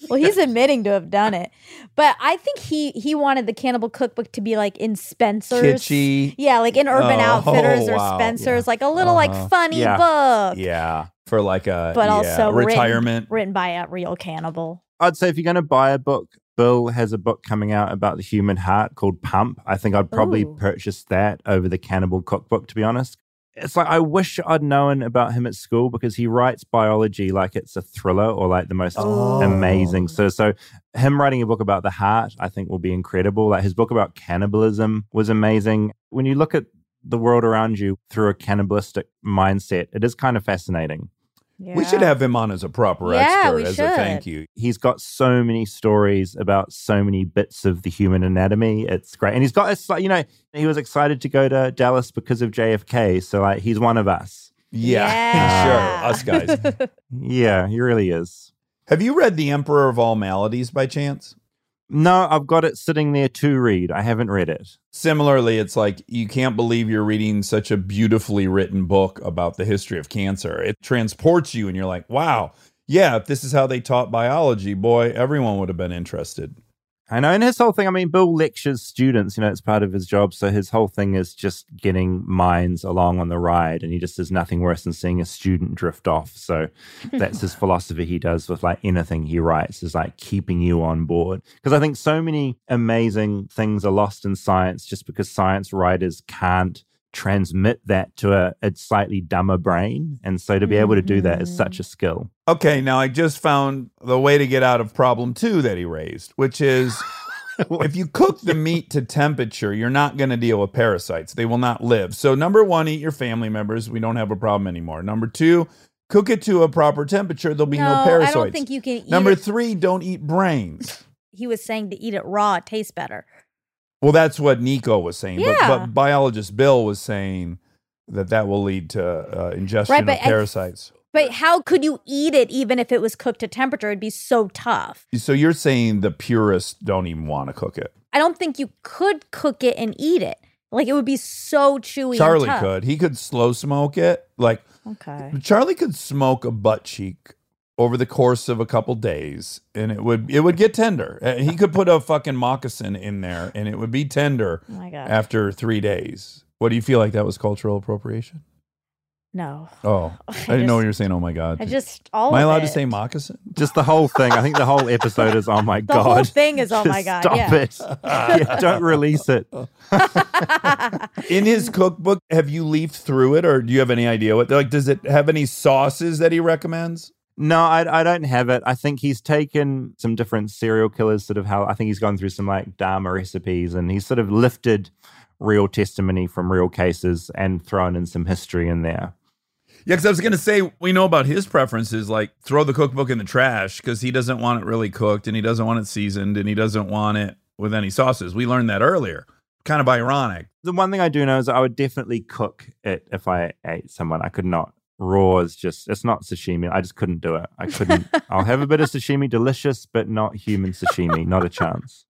Well, he's admitting to have done it, but I think he he wanted the Cannibal Cookbook to be like in Spencer's, Kitschy. yeah, like in Urban Oh, Outfitters or wow. Spencer's, like a little Uh-huh. like funny Yeah. book, Yeah. For like a but yeah, also retirement. written, written by a real cannibal. I'd say if you're going to buy a book, Bill has a book coming out about the human heart called Pump. I think I'd probably Ooh. purchase that over the Cannibal Cookbook, to be honest. It's like I wish I'd known about him at school because he writes biology like it's a thriller or like the most Oh. amazing. So, so him writing a book about the heart, I think, will be incredible. Like his book about cannibalism was amazing. When you look at the world around you through a cannibalistic mindset, it is kind of fascinating. We should have him on as a proper Yeah, expert we as should. a thank you. He's got so many stories about so many bits of the human anatomy. It's great. And he's got, it's like, you know, he was excited to go to Dallas because of JFK. So, like, he's one of us. Yeah, <laughs> Yeah. sure. Us guys. <laughs> Yeah, he really is. Have you read The Emperor of All Maladies by chance? No, I've got it sitting there to read. I haven't read it. Similarly, it's like you can't believe you're reading such a beautifully written book about the history of cancer. It transports you, and you're like, wow, yeah, if this is how they taught biology, boy, everyone would have been interested. I know. And his whole thing, I mean, Bill lectures students, you know, it's part of his job. So his whole thing is just getting minds along on the ride. And he just does nothing worse than seeing a student drift off. So <laughs> that's his philosophy he does with like anything he writes is like keeping you on board. Because I think so many amazing things are lost in science just because science writers can't transmit that to a, a slightly dumber brain. And so to be able to do that is such a mm-hmm. skill. Okay, now I just found the way to get out of problem two that he raised, which is <laughs> if you cook the meat to temperature, you're not going to deal with parasites. They will not live. So, number one, eat your family members. We don't have a problem anymore. Number two, cook it to a proper temperature. There'll be no, No, I parasites. don't think you can eat Number it- three, don't eat brains. He was saying to eat it raw, it tastes better. Well, that's what Nico was saying. But, Yeah. but biologist Bill was saying that that will lead to uh, ingestion Right, of but I- parasites. But how could you eat it even if it was cooked to temperature? It'd be so tough. so you're saying the purists don't even want to cook it? I don't think you could cook it and eat it. Like it would be so chewy. and Charlie could. He could slow smoke it. Like Okay. Charlie could smoke a butt cheek over the course of a couple days, and it would it would get tender. Uh, He could put a fucking moccasin in there, and it would be tender Oh my God. after three days. What do you feel like that was cultural appropriation? No. Oh, <laughs> I, didn't know just- you were saying. Oh my god! I just all Am I of allowed to say moccasin? Just the whole thing. I think the whole episode is, oh my The God. The whole thing is, oh my God, Stop yeah. it. Yeah, don't release it. <laughs> In his cookbook, have you leafed through it, or do you have any idea what? Like, does it have any sauces that he recommends? No, I, I don't have it. I think he's taken some different serial killers, sort of how I think he's gone through some like Dahmer recipes and he's sort of lifted real testimony from real cases and thrown in some history in there. Yeah, because I was going to say, we know about his preferences, like throw the cookbook in the trash because he doesn't want it really cooked and he doesn't want it seasoned and he doesn't want it with any sauces. We learned that earlier. Kind of ironic. The one thing I do know is I would definitely cook it if I ate someone. I could not. Raw is just, it's not sashimi. I just couldn't do it. I couldn't. <laughs> I'll have a bit of sashimi, delicious, but not human sashimi. Not a chance.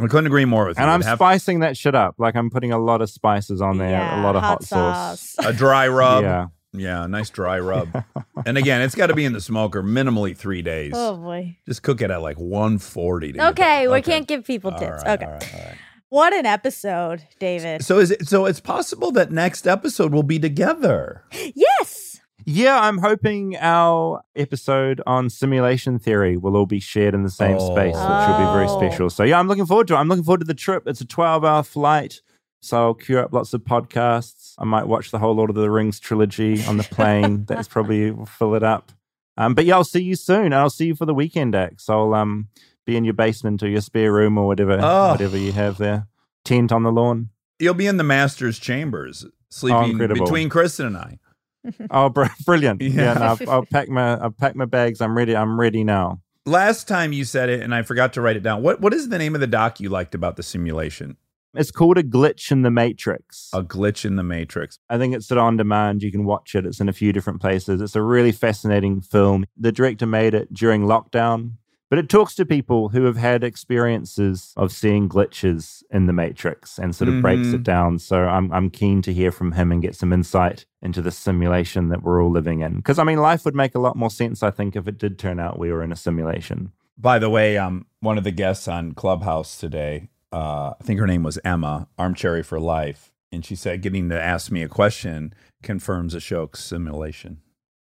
I couldn't agree more with you. And I'm have spicing that shit up. Like I'm putting a lot of spices on there, a lot of hot hot, sauce. a dry rub. Yeah. Yeah, nice dry rub. and again, it's got to be in the smoker minimally three days. Oh boy. Just cook it at like 140. to get Okay, that- we can't give people tips. right, okay. all right, all right. What an episode, David. So is it? So it's possible that next episode will be together. yes. Yeah, I'm hoping our episode on simulation theory will all be shared in the same space, which will be very Oh. special. So, yeah, I'm looking forward to it. I'm looking forward to the trip. It's a 12 hour flight. So, I'll queue up lots of podcasts. I might watch the whole Lord of the Rings trilogy on the plane. <laughs> That's probably will fill it up. Um, but yeah, I'll see you soon. And I'll see you for the weekend, X. I'll um, be in your basement or your spare room or whatever, Oh. whatever you have there. Tent on the lawn. You'll be in the master's chambers, sleeping incredible. between Kristen and I. <laughs> Oh, br- brilliant! <laughs> Yeah. Yeah, no, I've, I've packed my I've packed my bags. I'm ready. I'm ready now. Last time you said it, and I forgot to write it down. What What is the name of the doc you liked about the simulation? It's called a glitch in the matrix. A glitch in the matrix. I think it's on demand. You can watch it. It's in a few different places. It's a really fascinating film. The director made it during lockdown, but it talks to people who have had experiences of seeing glitches in the matrix and sort of breaks Mhm. it down. So I'm I'm keen to hear from him and get some insight into the simulation that we're all living in. Because I mean, life would make a lot more sense, I think, if it did turn out we were in a simulation. By the way, um, one of the guests on Clubhouse today, uh, I think her name was Emma, Armcherry for Life, and she said getting to ask me a question confirms a show simulation.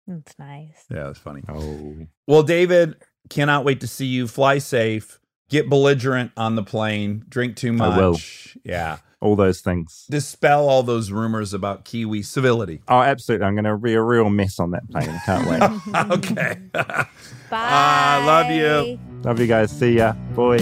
That's nice. Yeah, it's funny. Oh, Well, David, cannot wait to see you. Fly safe. Get belligerent on the plane. Drink too much. I will. Yeah. all those things. Dispel all those rumors about Kiwi civility. Oh, absolutely. I'm going to be a real mess on that plane. Can't wait. <laughs> <laughs> okay. <laughs> Bye. Ah, love you. Love you guys. See ya. Boy.